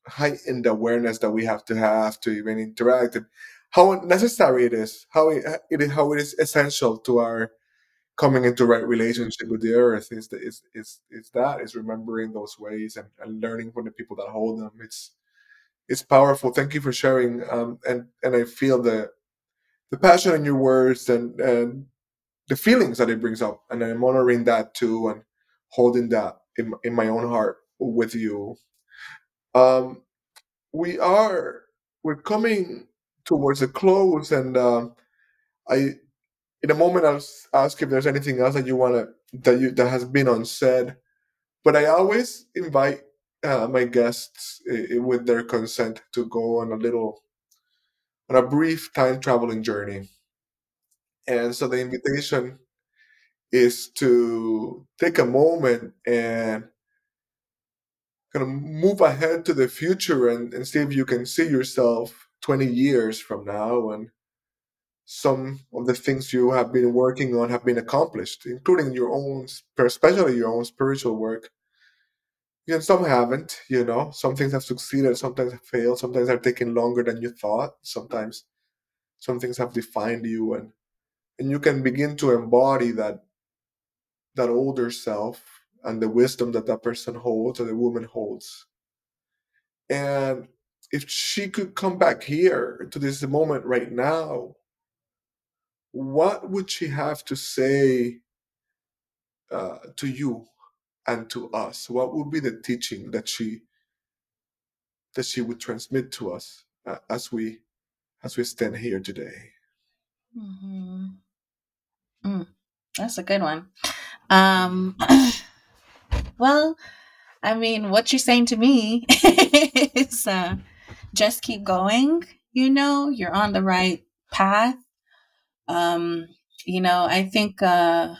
Speaker 1: heightened awareness that we have to have to even interact and how necessary it is how it, is how it is essential to our coming into right relationship with the earth is is, is is that is remembering those ways and, and learning from the people that hold them. It's it's powerful. Thank you for sharing um and and i feel the the passion in your words and and the feelings that it brings up and i'm honoring that too and holding that in, in my own heart with you. Um we are we're coming towards a close and um i in a moment i'll ask if there's anything else that you want to that you that has been unsaid. But i always invite uh, my guests uh, with their consent to go on a little on a brief time traveling journey and so the invitation is to take a moment and kind of move ahead to the future and, and see if you can see yourself 20 years from now and some of the things you have been working on have been accomplished including your own especially your own spiritual work. And some haven't you know some things have succeeded sometimes have failed sometimes have taken longer than you thought sometimes some things have defined you and and you can begin to embody that that older self and the wisdom that that person holds or the woman holds. And if she could come back here to this moment right now what would she have to say uh, to you and to us? What would be the teaching that she that she would transmit to us uh, as we as we stand here today?
Speaker 2: Hmm Mm, that's a good one um well I mean, what you're saying to me is uh, just keep going. You know, you're on the right path. Um, you know, I think, uh,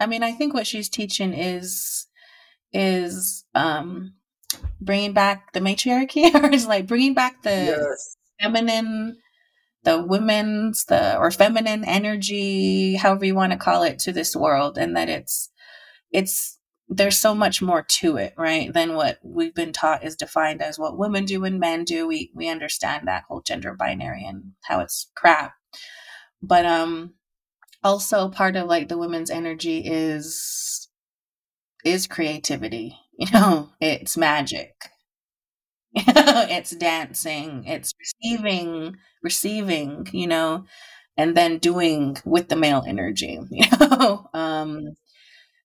Speaker 2: I mean, I think what she's teaching is, is, um, bringing back the matriarchy or is like bringing back the
Speaker 1: yes
Speaker 2: feminine, the women's, the, or feminine energy, however you want to call it to this world. And that it's, it's there's so much more to it, right? Than what we've been taught is defined as what women do and men do. We we understand that whole gender binary and how it's crap. But um also part of like the women's energy is is creativity. You know, it's magic. it's dancing, it's receiving, receiving, you know, and then doing with the male energy, you know. Um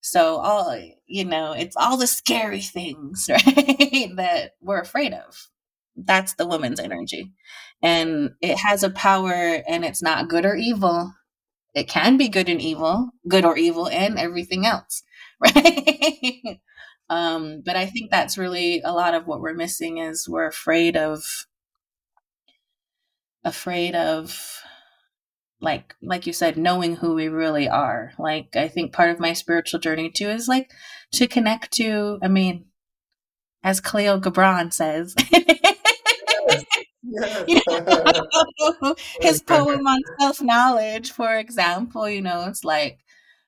Speaker 2: so all you know, it's all the scary things, right? that we're afraid of. That's the woman's energy. And it has a power and it's not good or evil. It can be good and evil, good or evil and everything else, right? Um but I think that's really a lot of what we're missing is we're afraid of afraid of like like you said knowing who we really are. Like i think part of my spiritual journey too is like to connect to i mean as Khalil Gibran says you know, his poem on self-knowledge for example you know it's like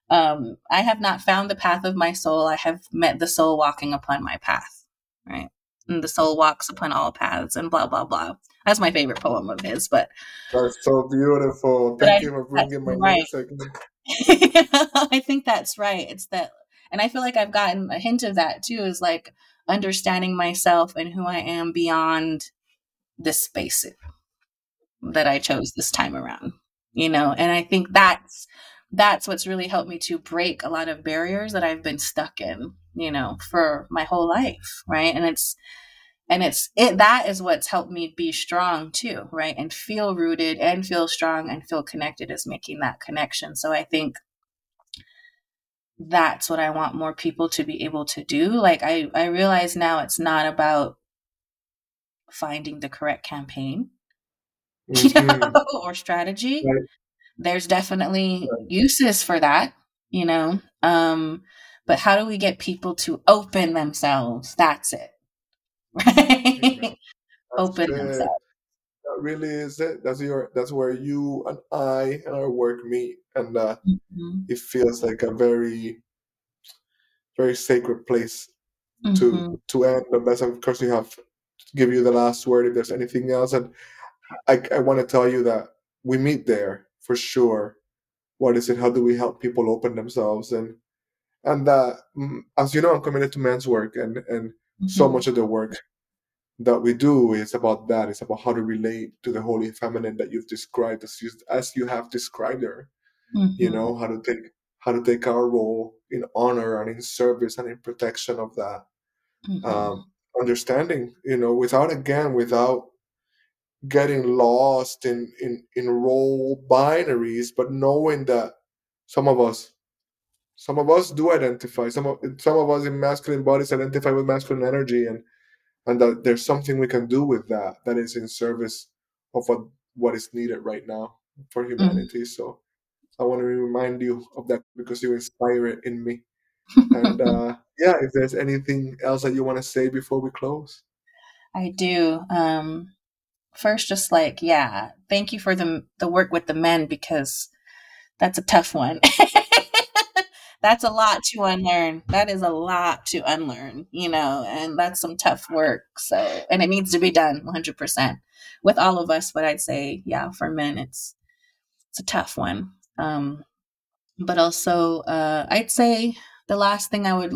Speaker 2: um i have not found the path of my soul i have met the soul walking upon my path right and the soul walks upon all paths and blah blah blah that's my favorite poem of his. But
Speaker 1: that's so beautiful. Thank you for bringing my right. music.
Speaker 2: I think that's right. It's that, and I feel like I've gotten a hint of that too. Is like understanding myself and who I am beyond this space that I chose this time around. You know, and I think that's that's what's really helped me to break a lot of barriers that I've been stuck in, you know, for my whole life, right? And it's and it's it that is what's helped me be strong too right and feel rooted and feel strong and feel connected is making that connection so i think that's what i want more people to be able to do like i i realize now it's not about finding the correct campaign mm-hmm. you know, or strategy right. There's definitely uses for that you know um but how do we get people to open themselves that's it right? Open themselves.
Speaker 1: That really is it. That's your. That's where you and I and our work meet, and uh, mm-hmm. it feels like a very, very sacred place mm-hmm. to to end. Unless, of course, you have to give you the last word if there's anything else. And I, I want to tell you that we meet there for sure. What is it? How do we help people open themselves and and uh, as you know, I'm committed to men's work, and and mm-hmm. so much of the work that we do is about that. It's about how to relate to the holy feminine that you've described as you, as you have described her. Mm-hmm. You know how to take how to take our role in honor and in service and in protection of that. Mm-hmm. Um, understanding, you know, without again, without getting lost in in in role binaries, but knowing that some of us some of us do identify some of some of us in masculine bodies identify with masculine energy and and that there's something we can do with that that is in service of what what is needed right now for mm-hmm. humanity mm-hmm. so i want to remind you of that because you inspire it in me and uh yeah if there's anything else that you want to say before we close
Speaker 2: i do um first just like yeah thank you for the the work with the men because that's a tough one that's a lot to unlearn. That is a lot to unlearn, you know, and that's some tough work. So, and it needs to be done 100% with all of us. But I'd say, yeah, for men, it's it's a tough one. Um, but also, uh, I'd say the last thing I would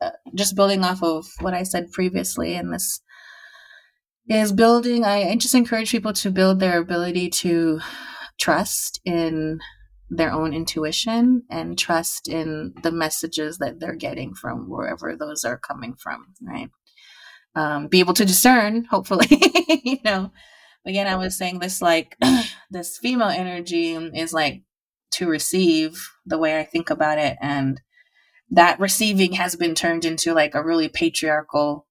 Speaker 2: uh, just building off of what I said previously in this is building. I, just encourage people to build their ability to trust in their own intuition and trust in the messages that they're getting from wherever those are coming from, right? Um, be able to discern, hopefully, you know. Again, I was saying this like this female energy is like to receive the way I think about it, and that receiving has been turned into like a really patriarchal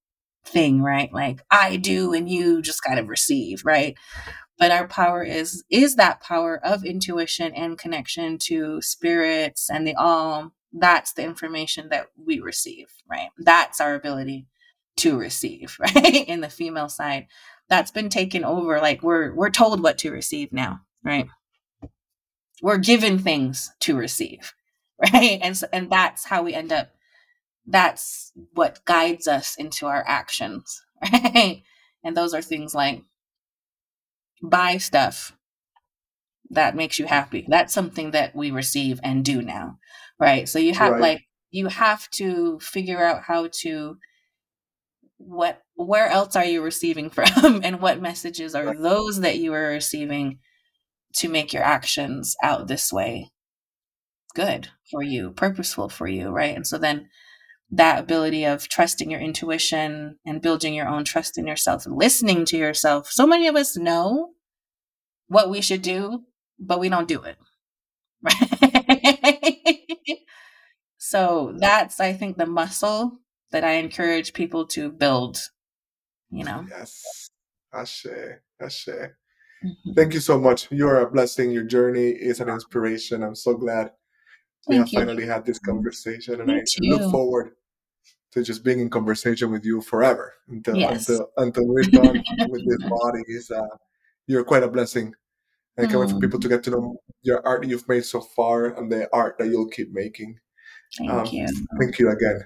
Speaker 2: thing, right? Like I do and you just kind of receive, right? but our power is is that power of intuition and connection to spirits and the all. That's the information that we receive right? That's our ability to receive right? In the female side that's been taken over like we're we're told what to receive now right? We're given things to receive right? And so, and that's how we end up that's what guides us into our actions, right? And those are things like buy stuff that makes you happy. That's something that we receive and do now, right? So you have right. like you have to figure out how to what where else are you receiving from and what messages are those that you are receiving to make your actions out this way good for you purposeful for you right and so then that ability of trusting your intuition and building your own trust in yourself and listening to yourself so many of us know what we should do but we don't do it right so that's i think the muscle that I encourage people to build, you know?
Speaker 1: Yes. Ashe. Ashe. Mm-hmm. Thank you so much. You're a blessing. Your journey is an inspiration. I'm so glad we Thank have you. finally had this conversation, and Me I too. look forward to just being in conversation with you forever until yes. until, until we're done with this body. Is uh, you're quite a blessing, and I can't wait for people to get to know your art that you've made so far and the art that you'll keep making.
Speaker 2: Thank um, you.
Speaker 1: Thank you again.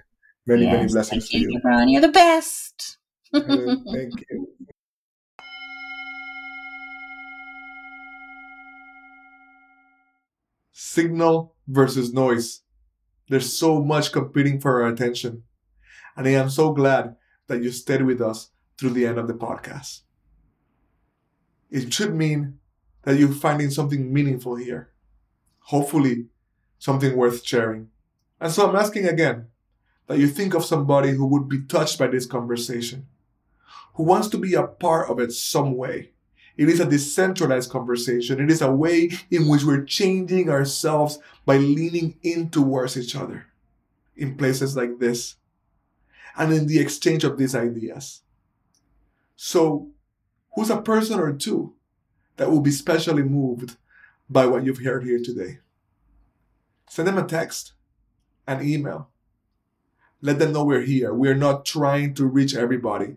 Speaker 1: Many, yes, many blessings to you.
Speaker 2: Ron. You're the best.
Speaker 1: thank you. Signal versus noise. There's so much competing for our attention. And I am so glad that you stayed with us through the end of the podcast. It should mean that you're finding something meaningful here. Hopefully, something worth sharing. And so I'm asking again that you think of somebody who would be touched by this conversation, who wants to be a part of it some way. It is a decentralized conversation. It is a way in which we're changing ourselves by leaning in towards each other in places like this and in the exchange of these ideas. So, who's a person or two that will be specially moved by what you've heard here today? Send them a text, an email, let them know we're here. We're not trying to reach everybody,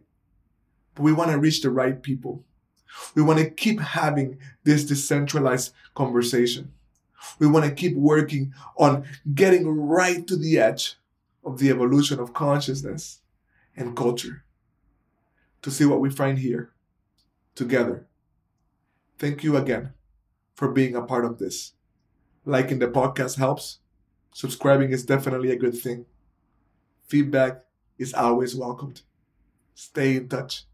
Speaker 1: but we want to reach the right people. We want to keep having this decentralized conversation. We want to keep working on getting right to the edge of the evolution of consciousness and culture to see what we find here together. Thank you again for being a part of this. Liking the podcast helps. Subscribing is definitely a good thing. Feedback is always welcomed. Stay in touch.